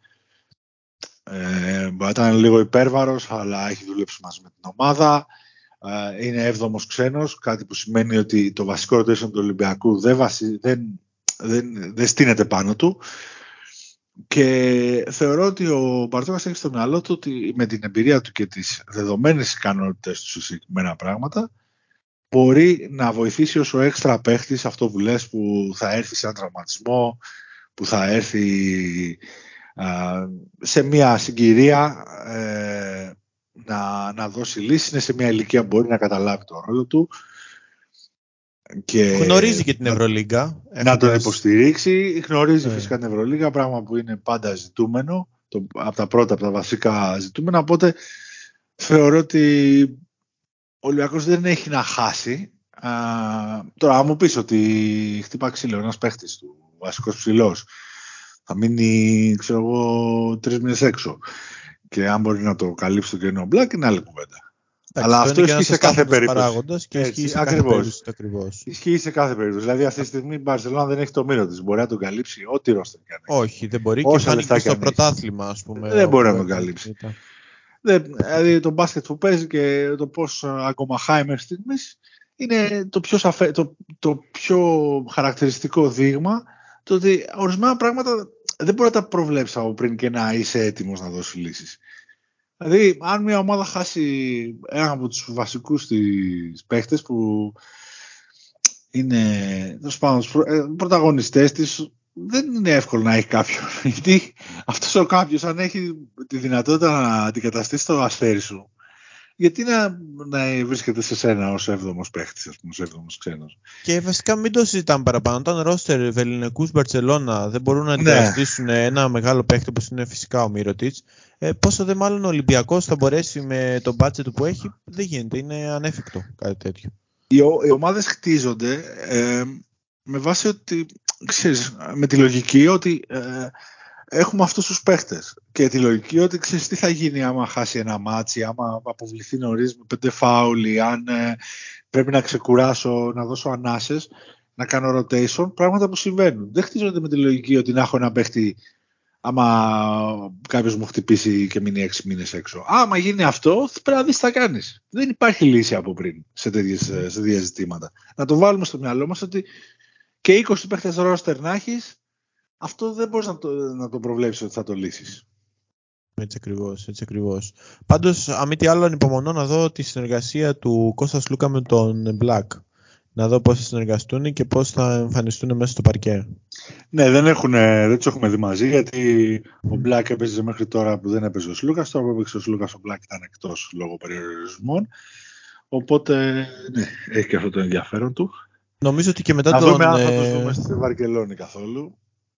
ε, μπορεί να ήταν λίγο υπέρβαρος, αλλά έχει δουλέψει μαζί με την ομάδα. Ε, είναι έβδομος ξένος, κάτι που σημαίνει ότι το βασικό rotation του Ολυμπιακού δεν, βασι, δεν, δεν, δεν στείνεται πάνω του. Και θεωρώ ότι ο Μπαρτζόκας έχει στο μυαλό του ότι με την εμπειρία του και τις δεδομένες ικανότητες του σε συγκεκριμένα πράγματα μπορεί να βοηθήσει όσο έξτρα παίχτης αυτό που λες που θα έρθει σε έναν τραυματισμό, που θα έρθει σε μια συγκυρία ε, να, να δώσει λύση. Είναι σε μια ηλικία που μπορεί να καταλάβει το ρόλο του. Και γνωρίζει και την Ευρωλίγκα. Να τον υποστηρίξει. Γνωρίζει ναι. φυσικά την Ευρωλίγκα, πράγμα που είναι πάντα ζητούμενο. Το, από τα πρώτα, από τα βασικά ζητούμενα. Οπότε θεωρώ ότι ο Ολυμπιακός δεν έχει να χάσει. Α, τώρα, αν μου πεις ότι χτύπα ξύλο ένας παίχτης του, βασικός ψηλός, θα μείνει, ξέρω εγώ, τρεις μήνες έξω. Και αν μπορεί να το καλύψει το κενό Black, είναι άλλη κουβέντα. Αλλά αυτό ισχύει σε κάθε περίπτωση. Και ισχύει σε κάθε περίπτωση. Ακριβώς. Ισχύει σε κάθε περίπτωση. Δηλαδή αυτή τη στιγμή η Μπαρσελόνα δεν έχει το μύρο της. Μπορεί να τον καλύψει ό,τι ρόστερ κάνει. Όχι, δεν μπορεί. Όσα και φάνηκε στο πρωτάθλημα, ας πούμε. Δεν μπορεί να τον καλύψει. Δηλαδή το μπάσκετ που παίζει και το πώς ακόμα χάιμερ στιγμής είναι το πιο, σαφέ, το, το πιο χαρακτηριστικό δείγμα το ότι ορισμένα πράγματα δεν μπορεί να τα προβλέψεις από πριν και να είσαι έτοιμος να δώσεις λύσεις. Δηλαδή, αν μια ομάδα χάσει ένα από τους βασικούς της παίχτες που είναι τους ε, πρωταγωνιστές της, δεν είναι εύκολο να έχει κάποιον. [LAUGHS] Γιατί αυτός ο κάποιος, αν έχει τη δυνατότητα να αντικαταστήσει το αστέρι σου, γιατί να, να βρίσκεται σε σένα ως έβδομος παίχτης, ας πούμε, ως έβδομος ξένος. Και βασικά μην το συζητάμε παραπάνω. Όταν ρόστερ Βεληνικού Μπαρσελόνα δεν μπορούν να ναι. αντικαταστήσουν ναι. ένα μεγάλο παίχτη όπως είναι φυσικά ο Μύρωτιτς, ε, πόσο δε μάλλον ο Ολυμπιακός θα μπορέσει με τον μπάτζετ που έχει, δεν γίνεται. Είναι ανέφικτο κάτι τέτοιο. Οι, οι ομάδες χτίζονται ε, με βάση ότι ξέρεις, με τη λογική ότι ε, έχουμε αυτούς τους παίχτες και τη λογική ότι ξέρεις τι θα γίνει άμα χάσει ένα ματς, άμα αποβληθεί νωρίς με πέντε φάουλοι, αν ε, πρέπει να ξεκουράσω, να δώσω ανάσες, να κάνω rotation, πράγματα που συμβαίνουν. Δεν χτίζονται με τη λογική ότι να έχω ένα παίχτη άμα κάποιος μου χτυπήσει και μείνει έξι μήνες έξω. Άμα γίνει αυτό, πρέπει να δεις τι θα κάνεις. Δεν υπάρχει λύση από πριν σε τέτοια ζητήματα. Να το βάλουμε στο μυαλό μας ότι και 20 παίχτες ρόστερ να έχεις, αυτό δεν μπορείς να το, να το προβλέψεις ότι θα το λύσεις. Έτσι ακριβώς, έτσι ακριβώς. Πάντως, αν μη τι άλλο, ανυπομονώ να δω τη συνεργασία του Κώστας Λούκα με τον Black. Να δω πώς θα συνεργαστούν και πώς θα εμφανιστούν μέσα στο παρκέ. Ναι, δεν, έχουν, δεν τους έχουμε δει μαζί γιατί ο Black έπαιζε μέχρι τώρα που δεν έπαιζε ο Λούκα. Τώρα που έπαιξε ο Λούκα, ο Black ήταν εκτός λόγω περιορισμών. Οπότε, ναι, έχει και αυτό το ενδιαφέρον του. Νομίζω ότι και μετά να τον... δούμε αν θα τους δούμε στη Βαρκελόνη καθόλου.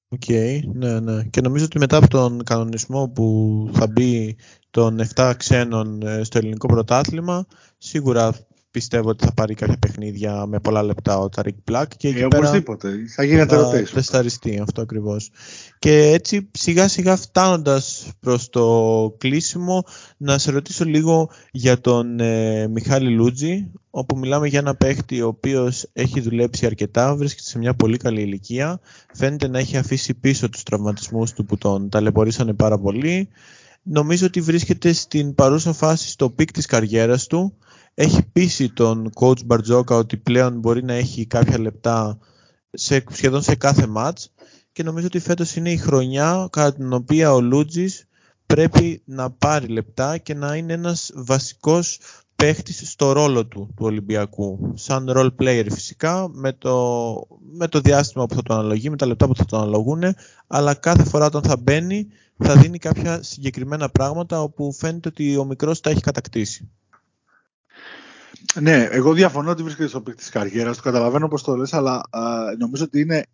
OK, okay, ναι, ναι. Και νομίζω ότι μετά από τον κανονισμό που θα μπει των 7 ξένων ε, στο ελληνικό πρωτάθλημα, σίγουρα πιστεύω ότι θα πάρει κάποια παιχνίδια με πολλά λεπτά ο Ταρίκ Μπλακ και εκεί ε, οπωσδήποτε. θα γίνεται θα τεσταριστεί αυτό ακριβώς. Και έτσι σιγά σιγά φτάνοντας προς το κλείσιμο να σε ρωτήσω λίγο για τον ε, Μιχάλη Λούντζη όπου μιλάμε για ένα παίχτη ο οποίος έχει δουλέψει αρκετά, βρίσκεται σε μια πολύ καλή ηλικία, φαίνεται να έχει αφήσει πίσω τους τραυματισμούς του που τον ταλαιπωρήσανε πάρα πολύ. Νομίζω ότι βρίσκεται στην παρούσα φάση στο peak της καριέρας του έχει πείσει τον coach Μπαρτζόκα ότι πλέον μπορεί να έχει κάποια λεπτά σε, σχεδόν σε κάθε ματς και νομίζω ότι φέτος είναι η χρονιά κατά την οποία ο Λούντζης πρέπει να πάρει λεπτά και να είναι ένας βασικός παίχτης στο ρόλο του, του Ολυμπιακού. Σαν role player φυσικά, με το, με το διάστημα που θα το αναλογεί, με τα λεπτά που θα το αναλογούν, αλλά κάθε φορά όταν θα μπαίνει θα δίνει κάποια συγκεκριμένα πράγματα όπου φαίνεται ότι ο μικρός τα έχει κατακτήσει. Ναι, εγώ διαφωνώ ότι βρίσκεται στο peak της καριέρας του. Καταλαβαίνω πώς το λες, αλλά νομίζω ότι είναι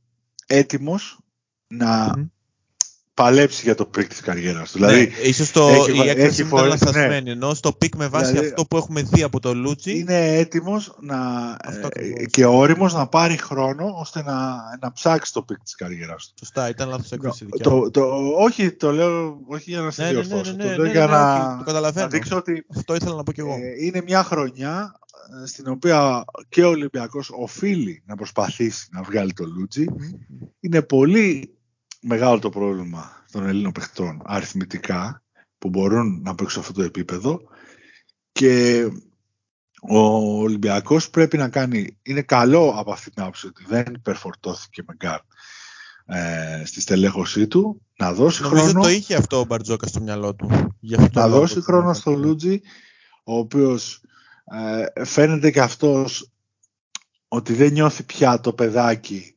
έτοιμος να παλέψει για το peak της καριέρας του. Δηλαδή, ναι, ίσως το, έχει, η έκφραση είναι λανθασμένη, ναι. ενώ στο peak με βάση δηλαδή, αυτό που έχουμε δει από το Λούντζη. Είναι έτοιμος ε, και όριμος να πάρει χρόνο ώστε να, να ψάξει το peak της καριέρας του. Σωστά, ήταν λάθος έκφραση. Το, το, όχι, το λέω όχι για να σε ναι, ναι, διορθώσω. Ναι, ναι, το λέω για να, να δείξω ότι. Αυτό ήθελα να πω κι εγώ. Ε, είναι μια χρονιά στην οποία και ο Ολυμπιακός οφείλει να προσπαθήσει να βγάλει το Λούντζη. Είναι πολύ μεγάλο το πρόβλημα των Ελλήνων παιχτών αριθμητικά που μπορούν να παίξουν αυτό το επίπεδο και ο Ολυμπιακός πρέπει να κάνει, είναι καλό από αυτή την άποψη ότι δεν υπερφορτώθηκε με γκαρντ ε, στη στελέχωσή του, να δώσει Νομίζω χρόνο... το είχε αυτό ο Μπαρτζόκας στο μυαλό του. να δώσει χρόνο στο Λούντζη, ο οποίος ε, φαίνεται και αυτός ότι δεν νιώθει πια το παιδάκι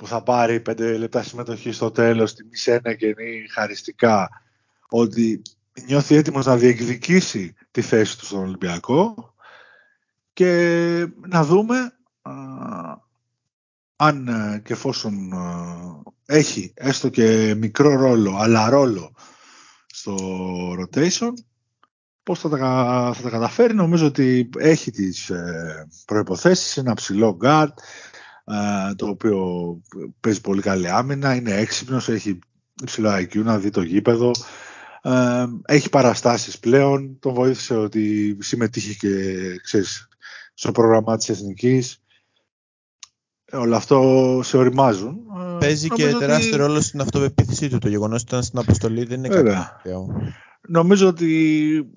που θα πάρει πέντε λεπτά συμμετοχή στο τέλος, τη μισένα γενή χαριστικά, ότι νιώθει έτοιμος να διεκδικήσει τη θέση του στον Ολυμπιακό και να δούμε αν ε, και εφόσον έχει έστω και μικρό ρόλο, αλλά ρόλο στο rotation, πώς θα τα, θα τα καταφέρει. Νομίζω ότι έχει τις ε, προϋποθέσεις, ένα ψηλό guard, ε, το οποίο παίζει πολύ καλή άμυνα, είναι έξυπνος, έχει υψηλό IQ να δει το γήπεδο, ε, έχει παραστάσεις πλέον, τον βοήθησε ότι συμμετείχε και ξέρεις, στο πρόγραμμα της Εθνικής. Όλα αυτό σε οριμάζουν. Παίζει και τεράστιο ρόλο στην αυτοπεποίθησή του. Το γεγονός ότι ήταν στην αποστολή δεν είναι κάτι Νομίζω ότι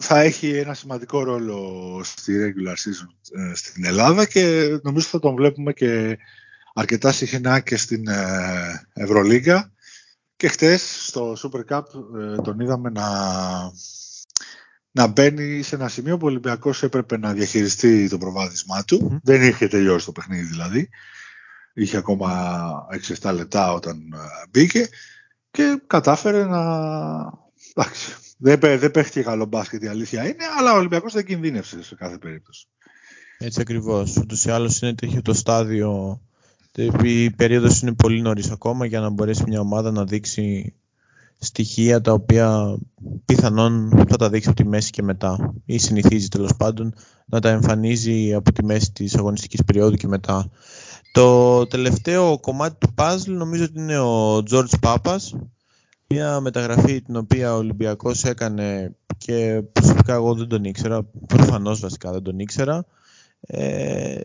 θα έχει ένα σημαντικό ρόλο στη regular season ε, στην Ελλάδα και νομίζω θα τον βλέπουμε και αρκετά συχνά και στην ε, Ευρωλίγκα και χτες στο Super Cup ε, τον είδαμε να, να μπαίνει σε ένα σημείο που ο Ολυμπιακός έπρεπε να διαχειριστεί το προβάδισμά του. Δεν είχε τελειώσει το παιχνίδι δηλαδή. Είχε ακόμα 6-7 λεπτά όταν μπήκε και κατάφερε να... Εντάξει, δεν, δεν παίχτηκε καλό μπάσκετ η αλήθεια είναι, αλλά ο Ολυμπιακός δεν κινδύνευσε σε κάθε περίπτωση. Έτσι ακριβώς. Ούτως ή άλλως είναι τέτοιο το στάδιο η περίοδος είναι πολύ νωρίς ακόμα για να μπορέσει μια ομάδα να δείξει στοιχεία τα οποία πιθανόν θα τα δείξει από τη μέση και μετά ή συνηθίζει τέλος πάντων να τα εμφανίζει από τη μέση της αγωνιστικής περίοδου και μετά. Το τελευταίο κομμάτι του puzzle νομίζω ότι είναι ο George Papas μια μεταγραφή την οποία ο Ολυμπιακός έκανε και προσωπικά εγώ δεν τον ήξερα, προφανώς βασικά δεν τον ήξερα. Ε,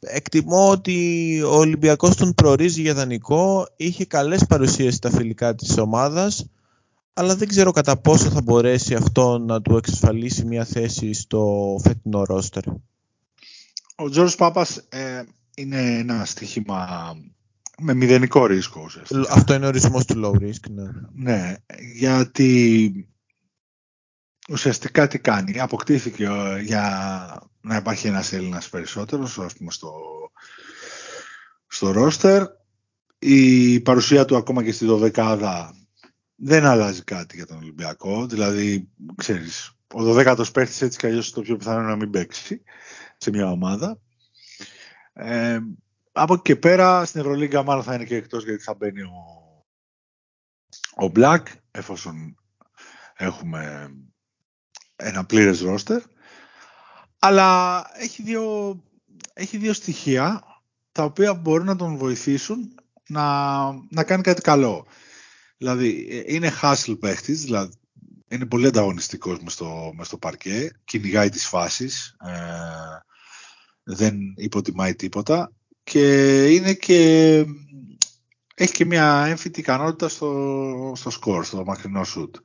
εκτιμώ ότι ο Ολυμπιακός τον προορίζει για δανεικό, είχε καλές παρουσίες στα φιλικά της ομάδας, αλλά δεν ξέρω κατά πόσο θα μπορέσει αυτό να του εξασφαλίσει μια θέση στο φετινό ρόστερ. Ο Τζόρος Πάπας ε, είναι ένα στοίχημα με μηδενικό ρίσκο. Αυτό είναι ο ορισμός του low risk. Ναι. ναι, γιατί ουσιαστικά τι κάνει. Αποκτήθηκε ε, για να υπάρχει ένας Έλληνας περισσότερος, ας πούμε στο, στο ρόστερ. Η παρουσία του ακόμα και στη δωδεκάδα δεν αλλάζει κάτι για τον Ολυμπιακό. Δηλαδή, ξέρεις, ο δωδέκατος παίχτης έτσι κι αλλιώς το πιο πιθανό να μην παίξει σε μια ομάδα. Ε, από εκεί και πέρα στην Ευρωλίγκα μάλλον θα είναι και εκτός γιατί θα μπαίνει ο, ο Black εφόσον έχουμε ένα πλήρες ρόστερ αλλά έχει δύο, έχει δύο στοιχεία τα οποία μπορούν να τον βοηθήσουν να, να κάνει κάτι καλό. Δηλαδή είναι hustle παίχτης, δηλαδή είναι πολύ ανταγωνιστικός μες στο, μες στο παρκέ, κυνηγάει τις φάσεις, ε, δεν υποτιμάει τίποτα και είναι και έχει και μια έμφυτη ικανότητα στο, στο σκορ, στο μακρινό σουτ.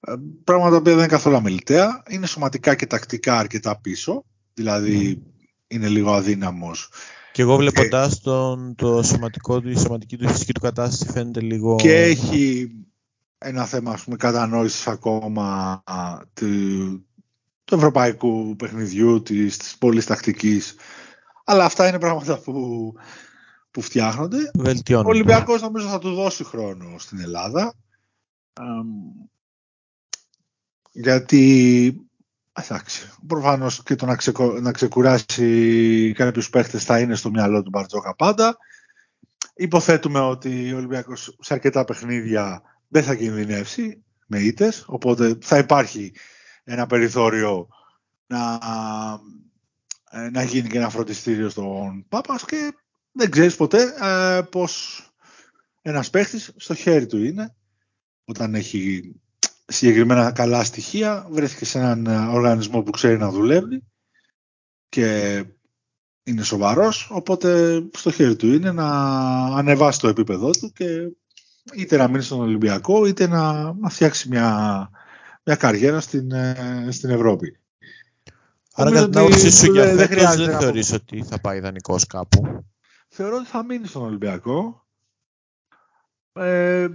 Ε, πράγματα που δεν είναι καθόλου αμεληταία. Είναι σωματικά και τακτικά αρκετά πίσω. Δηλαδή είναι λίγο αδύναμος. Και εγώ βλέποντα τον το σωματικό του, η σωματική του φυσική του κατάσταση φαίνεται λίγο... Και έχει ένα θέμα ας πούμε κατανόησης ακόμα του, του ευρωπαϊκού παιχνιδιού, της, της πόλης τακτικής αλλά αυτά είναι πράγματα που, που φτιάχνονται. Ο Ολυμπιακός νομίζω θα του δώσει χρόνο στην Ελλάδα. γιατί εντάξει, προφανώς και το να, ξεκο, να ξεκουράσει κάποιους παίχτες θα είναι στο μυαλό του Μπαρτζόκα πάντα. Υποθέτουμε ότι ο Ολυμπιακός σε αρκετά παιχνίδια δεν θα κινδυνεύσει με ήττες, οπότε θα υπάρχει ένα περιθώριο να ε, να γίνει και ένα φροντιστήριο στον Πάπας και δεν ξέρεις ποτέ ε, πως ένας παίχτης στο χέρι του είναι όταν έχει συγκεκριμένα καλά στοιχεία βρέθηκε σε έναν ε, οργανισμό που ξέρει να δουλεύει και είναι σοβαρός οπότε στο χέρι του είναι να ανεβάσει το επίπεδό του και είτε να μείνει στον Ολυμπιακό είτε να, να φτιάξει μια, μια καριέρα στην, ε, στην Ευρώπη. Άρα κατά την άποψή σου για φέτος δεν θεωρείς ότι θα πάει ιδανικός κάπου; Θεωρώ ότι θα μείνει στον Ολυμπιακό. Ε,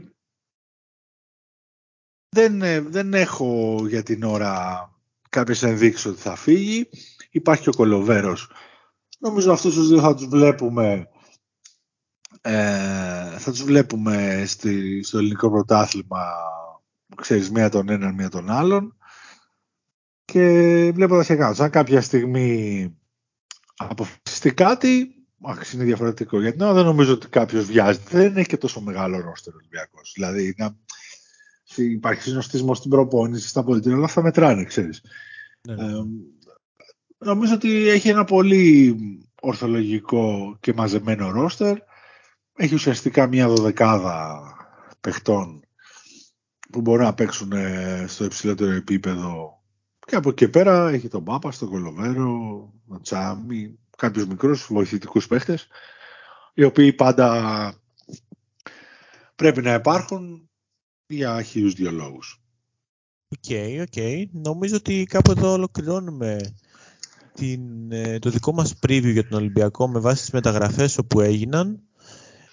δεν, ε, δεν έχω για την ώρα κάποιες ενδείξεις ότι θα φύγει. Υπάρχει ο Κολοβέρος. Νομίζω αυτούς τους δύο θα τους βλέπουμε ε, θα τους βλέπουμε στη, στο ελληνικό πρωτάθλημα ξέρεις, μία τον έναν, μία τον άλλον. Και βλέποντας και κάτω, αν κάποια στιγμή αποφασιστεί κάτι, άξι είναι διαφορετικό. Γιατί ναι, δεν νομίζω ότι κάποιος βιάζεται. Δεν έχει και τόσο μεγάλο ρόστερ Ολυμπιακός. Δηλαδή, να... υπάρχει συνοστισμός στην προπόνηση, στα πολιτικά, όλα αυτά μετράνε, ξέρεις. Ναι. Ε, νομίζω ότι έχει ένα πολύ ορθολογικό και μαζεμένο ρόστερ. Έχει ουσιαστικά μια δωδεκάδα παιχτών που μπορούν να παίξουν ε, στο υψηλότερο επίπεδο και από εκεί πέρα έχει τον Πάπα, τον Κολοβέρο, τον Τσάμι, κάποιους μικρούς βοηθητικούς παίχτες οι οποίοι πάντα πρέπει να υπάρχουν για χίλιους δύο λόγους. OK, okay, OK. Okay. Νομίζω ότι κάπου εδώ ολοκληρώνουμε την, ε, το δικό μας preview για τον Ολυμπιακό με βάση τις μεταγραφές όπου έγιναν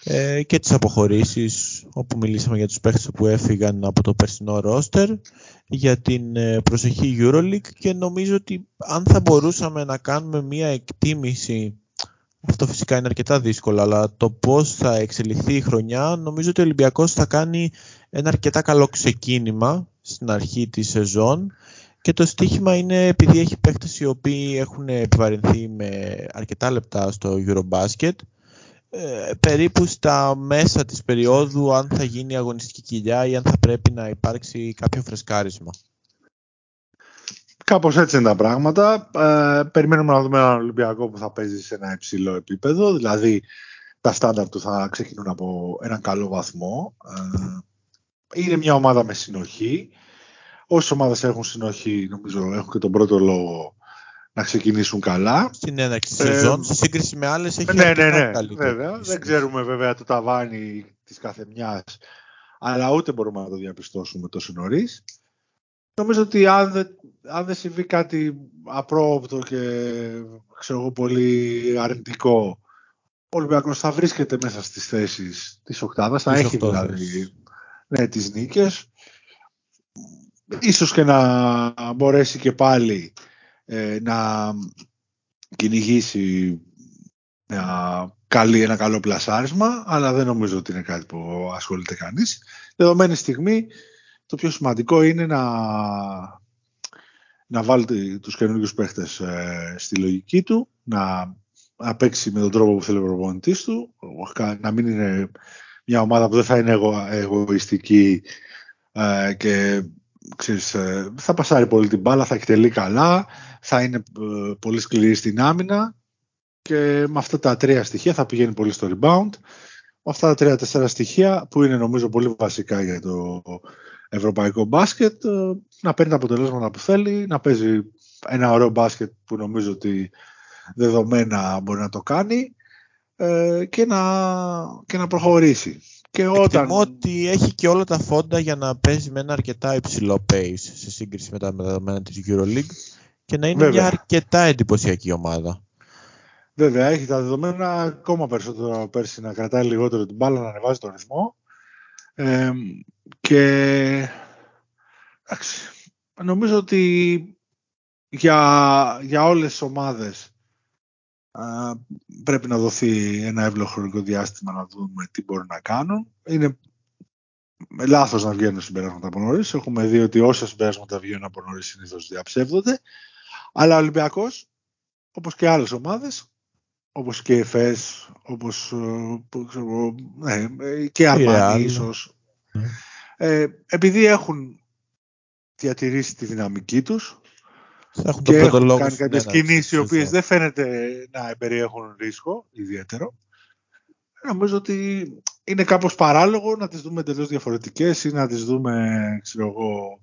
ε, και τις αποχωρήσεις όπου μιλήσαμε για τους παίχτες που έφυγαν από το περσινό ρόστερ για την ε, προσεχή EuroLeague και νομίζω ότι αν θα μπορούσαμε να κάνουμε μια εκτίμηση αυτό φυσικά είναι αρκετά δύσκολο αλλά το πώς θα εξελιχθεί η χρονιά νομίζω ότι ο Ολυμπιακός θα κάνει ένα αρκετά καλό ξεκίνημα στην αρχή της σεζόν. Και το στίχημα είναι επειδή έχει παίχτες οι οποίοι έχουν επιβαρυνθεί με αρκετά λεπτά στο Eurobasket ε, περίπου στα μέσα της περίοδου αν θα γίνει αγωνιστική κοιλιά ή αν θα πρέπει να υπάρξει κάποιο φρεσκάρισμα. Κάπως έτσι είναι τα πράγματα. Ε, περιμένουμε να δούμε έναν Ολυμπιακό που θα παίζει σε ένα υψηλό επίπεδο. Δηλαδή τα στάνταρ του θα ξεκινούν από έναν καλό βαθμό. Ε, είναι μια ομάδα με συνοχή. Όσες ομάδες έχουν συνοχή, νομίζω, έχουν και τον πρώτο λόγο να ξεκινήσουν καλά. Στην έναρξη της ε, σεζόν, σε σύγκριση με άλλες, έχει ναι, ναι, ναι, βέβαια. Δεν ξέρουμε βέβαια το ταβάνι της κάθε μιας, αλλά ούτε μπορούμε να το διαπιστώσουμε τόσο νωρίς. Νομίζω ότι αν δεν, αν δεν συμβεί κάτι απρόοπτο και ξέρω πολύ αρνητικό, ο Ολυμπιακός θα βρίσκεται μέσα στις θέσεις της οκτάδας, θα έχει δηλαδή ναι, τις νίκες. Ίσως και να μπορέσει και πάλι ε, να κυνηγήσει μια καλή, ένα καλό πλασάρισμα, αλλά δεν νομίζω ότι είναι κάτι που ασχολείται κανείς. Δεδομένη στιγμή, το πιο σημαντικό είναι να, να βάλει τους καινούργιους παίχτες ε, στη λογική του, να, να παίξει με τον τρόπο που θέλει ο προπονητής του, να μην είναι μια ομάδα που δεν θα είναι εγω, εγωιστική ε, και ξέρεις, ε, θα πασάρει πολύ την μπάλα, θα εκτελεί καλά, θα είναι ε, πολύ σκληρή στην άμυνα και με αυτά τα τρία στοιχεία θα πηγαίνει πολύ στο rebound. Με αυτά τα τρία-τέσσερα στοιχεία που είναι νομίζω πολύ βασικά για το ευρωπαϊκό μπάσκετ ε, να παίρνει τα αποτελέσματα που θέλει, να παίζει ένα ωραίο μπάσκετ που νομίζω ότι δεδομένα μπορεί να το κάνει και να, και να προχωρήσει. Και όταν... Εκτιμώ ότι έχει και όλα τα φόντα για να παίζει με ένα αρκετά υψηλό pace σε σύγκριση με τα δεδομένα της EuroLeague και να είναι μια αρκετά εντυπωσιακή ομάδα. Βέβαια, έχει τα δεδομένα ακόμα περισσότερο πέρσι να κρατάει λιγότερο την μπάλα, να ανεβάζει τον ρυθμό. Ε, και νομίζω ότι για, για όλες τις ομάδες πρέπει να δοθεί ένα εύλογο χρονικό διάστημα να δούμε τι μπορούν να κάνουν. Είναι λάθος να βγαίνουν συμπεράσματα από νωρίς. Έχουμε δει ότι όσα συμπεράσματα βγαίνουν από νωρίς συνήθως διαψεύδονται. Αλλά ο Ολυμπιακός, όπως και άλλες ομάδες, όπως και η ΕΦΕΣ, όπως ναι, και Αρμάνι ίσως. Ναι. Ε, επειδή έχουν διατηρήσει τη δυναμική τους έχουν και έχουν λόγο κάνει κάποιες κινήσεις οι οποίες δεν φαίνεται να περιέχουν ρίσκο ιδιαίτερο. Νομίζω ότι είναι κάπως παράλογο να τις δούμε τελείως διαφορετικές ή να τις δούμε, ξέρω εγώ,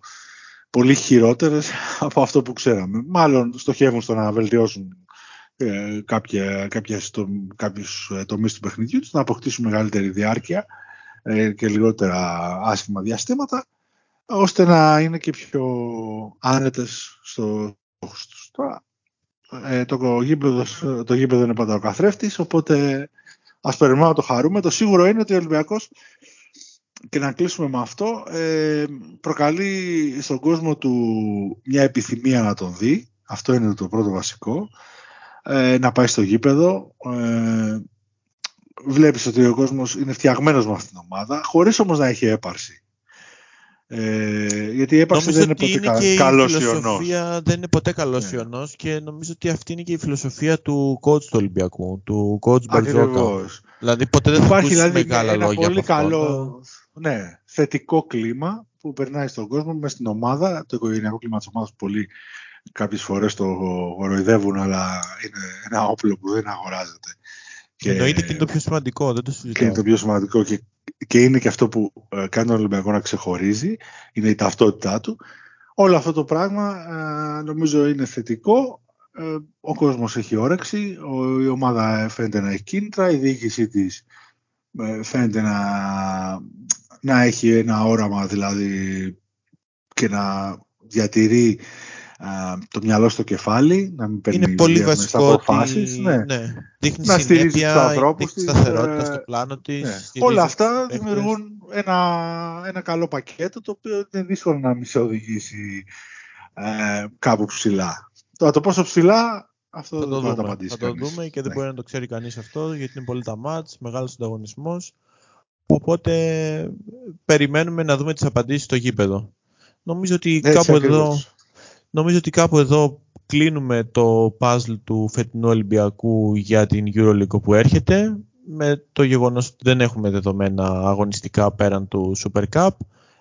πολύ χειρότερες [LAUGHS] από αυτό που ξέραμε. Μάλλον στοχεύουν στο να βελτιώσουν ε, κάποια, κάποιες, το, κάποιους ε, τομείς του παιχνιδιού τους, να αποκτήσουν μεγαλύτερη διάρκεια ε, και λιγότερα άσχημα διαστήματα ώστε να είναι και πιο άνετες στο τους. ε, το, γήπεδο, το γήπεδο είναι πάντα ο καθρέφτης, οπότε ας περιμένουμε να το χαρούμε. Το σίγουρο είναι ότι ο Ολυμπιακός, και να κλείσουμε με αυτό, ε, προκαλεί στον κόσμο του μια επιθυμία να τον δει. Αυτό είναι το πρώτο βασικό. Ε, να πάει στο γήπεδο. Ε, βλέπεις ότι ο κόσμος είναι φτιαγμένος με αυτήν την ομάδα, χωρίς όμως να έχει έπαρση. Ε, γιατί η έπαρξη δεν είναι ποτέ καλός ιονός. Δεν είναι ποτέ καλός ναι. ιονός και νομίζω ότι αυτή είναι και η φιλοσοφία του coach του Ολυμπιακού, του coach Μπαρτζόκα. Δηλαδή ποτέ δεν θα Υπάρχει δηλαδή μεγάλα ένα λόγια πολύ καλό ναι, θετικό κλίμα που περνάει στον κόσμο μέσα στην ομάδα. Το οικογενειακό κλίμα της ομάδας πολύ κάποιες φορές το γοροϊδεύουν αλλά είναι ένα όπλο που δεν αγοράζεται. Και εννοείται και είναι το πιο σημαντικό, δεν το συζητάω. Και είναι το πιο σημαντικό και, και είναι και αυτό που ε, κάνει τον Ολυμπιακό να ξεχωρίζει, είναι η ταυτότητά του. Όλο αυτό το πράγμα ε, νομίζω είναι θετικό. Ε, ο κόσμος έχει όρεξη, η ομάδα φαίνεται να έχει κίνητρα, η διοίκησή της φαίνεται να, να έχει ένα όραμα δηλαδή και να διατηρεί το μυαλό στο κεφάλι, να μην παίρνεις Είναι πολύ βασικό ότι ναι. Ναι. δείχνει να στηρίζεις τους ανθρώπους της, σταθερότητα ε, στο πλάνο της. Ναι. Όλα αυτά δημιουργούν ένα, ένα καλό πακέτο το οποίο είναι δύσκολο να μην σε οδηγήσει ε, κάπου ψηλά. Τώρα το πόσο ψηλά αυτό θα δεν μπορεί να το απαντήσει Θα το δούμε και δεν μπορεί να το ξέρει κανείς αυτό γιατί είναι πολύ τα μάτς, μεγάλος ανταγωνισμός. Οπότε περιμένουμε να δούμε τις απαντήσεις στο γήπεδο. Νομίζω ότι κάπου εδώ Νομίζω ότι κάπου εδώ κλείνουμε το puzzle του φετινού Ολυμπιακού για την EuroLeague που έρχεται με το γεγονός ότι δεν έχουμε δεδομένα αγωνιστικά πέραν του Super Cup.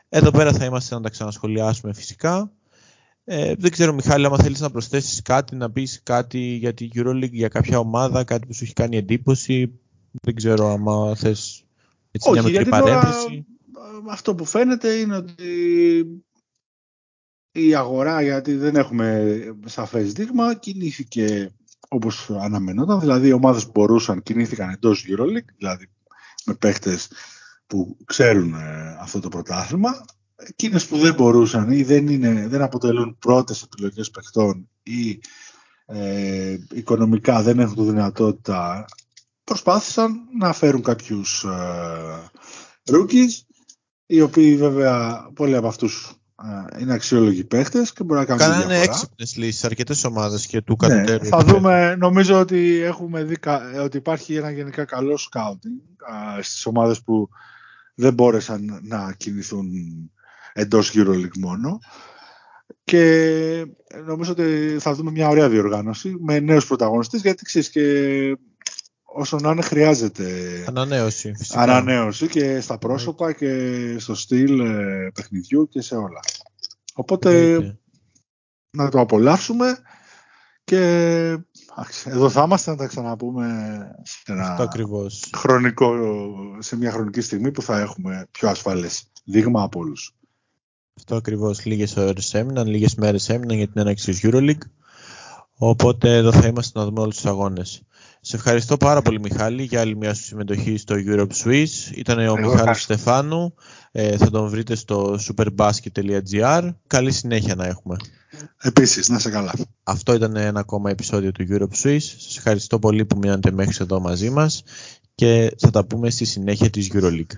Εδώ πέρα θα είμαστε να τα ξανασχολιάσουμε φυσικά. Ε, δεν ξέρω Μιχάλη, άμα θέλεις να προσθέσεις κάτι, να πεις κάτι για την EuroLeague, για κάποια ομάδα, κάτι που σου έχει κάνει εντύπωση. Δεν ξέρω άμα θες έτσι Όχι, μια μικρή παρένθεση. αυτό που φαίνεται είναι ότι η αγορά, γιατί δεν έχουμε σαφές δείγμα, κινήθηκε όπως αναμενόταν, δηλαδή οι ομάδες που μπορούσαν κινήθηκαν εντός EuroLeague, δηλαδή με παίχτες που ξέρουν ε, αυτό το πρωτάθλημα. Εκείνες που δεν μπορούσαν ή δεν, είναι, δεν αποτελούν πρώτες επιλογές παιχτών ή ε, οικονομικά δεν έχουν τη δυνατότητα, προσπάθησαν να φέρουν κάποιους ε, rookies, οι οποίοι βέβαια πολλοί από αυτούς είναι αξιόλογοι παίχτες και μπορεί να κάνουν Κάνανε έξυπνες λύσεις αρκετές ομάδες και του ναι, κατωτέρου. Θα δούμε, νομίζω ότι έχουμε δει ότι υπάρχει ένα γενικά καλό σκάουτινγκ στις ομάδες που δεν μπόρεσαν να κινηθούν εντός EuroLeague μόνο. Και νομίζω ότι θα δούμε μια ωραία διοργάνωση με νέους πρωταγωνιστές γιατί ξέρεις και όσο να είναι χρειάζεται ανανέωση, φυσικά. ανανέωση και στα πρόσωπα και στο στυλ ε, παιχνιδιού και σε όλα. Οπότε να το απολαύσουμε και εδώ θα είμαστε να τα ξαναπούμε σε, ένα χρονικό, σε μια χρονική στιγμή που θα έχουμε πιο ασφαλές δείγμα από όλους. Αυτό ακριβώς. Λίγες ώρες έμειναν, λίγες μέρες έμειναν για την έναξη της EuroLeague. Οπότε εδώ θα είμαστε να δούμε όλους τους αγώνες. Σε ευχαριστώ πάρα πολύ Μιχάλη για άλλη μια συμμετοχή στο Europe Swiss. Ήταν ο Εγώ Μιχάλης Στεφάνου. Ε, θα τον βρείτε στο superbasket.gr. Καλή συνέχεια να έχουμε. Επίσης, να σε καλά. Αυτό ήταν ένα ακόμα επεισόδιο του Europe Swiss. Σας ευχαριστώ πολύ που μείνατε μέχρι εδώ μαζί μας και θα τα πούμε στη συνέχεια της EuroLeague.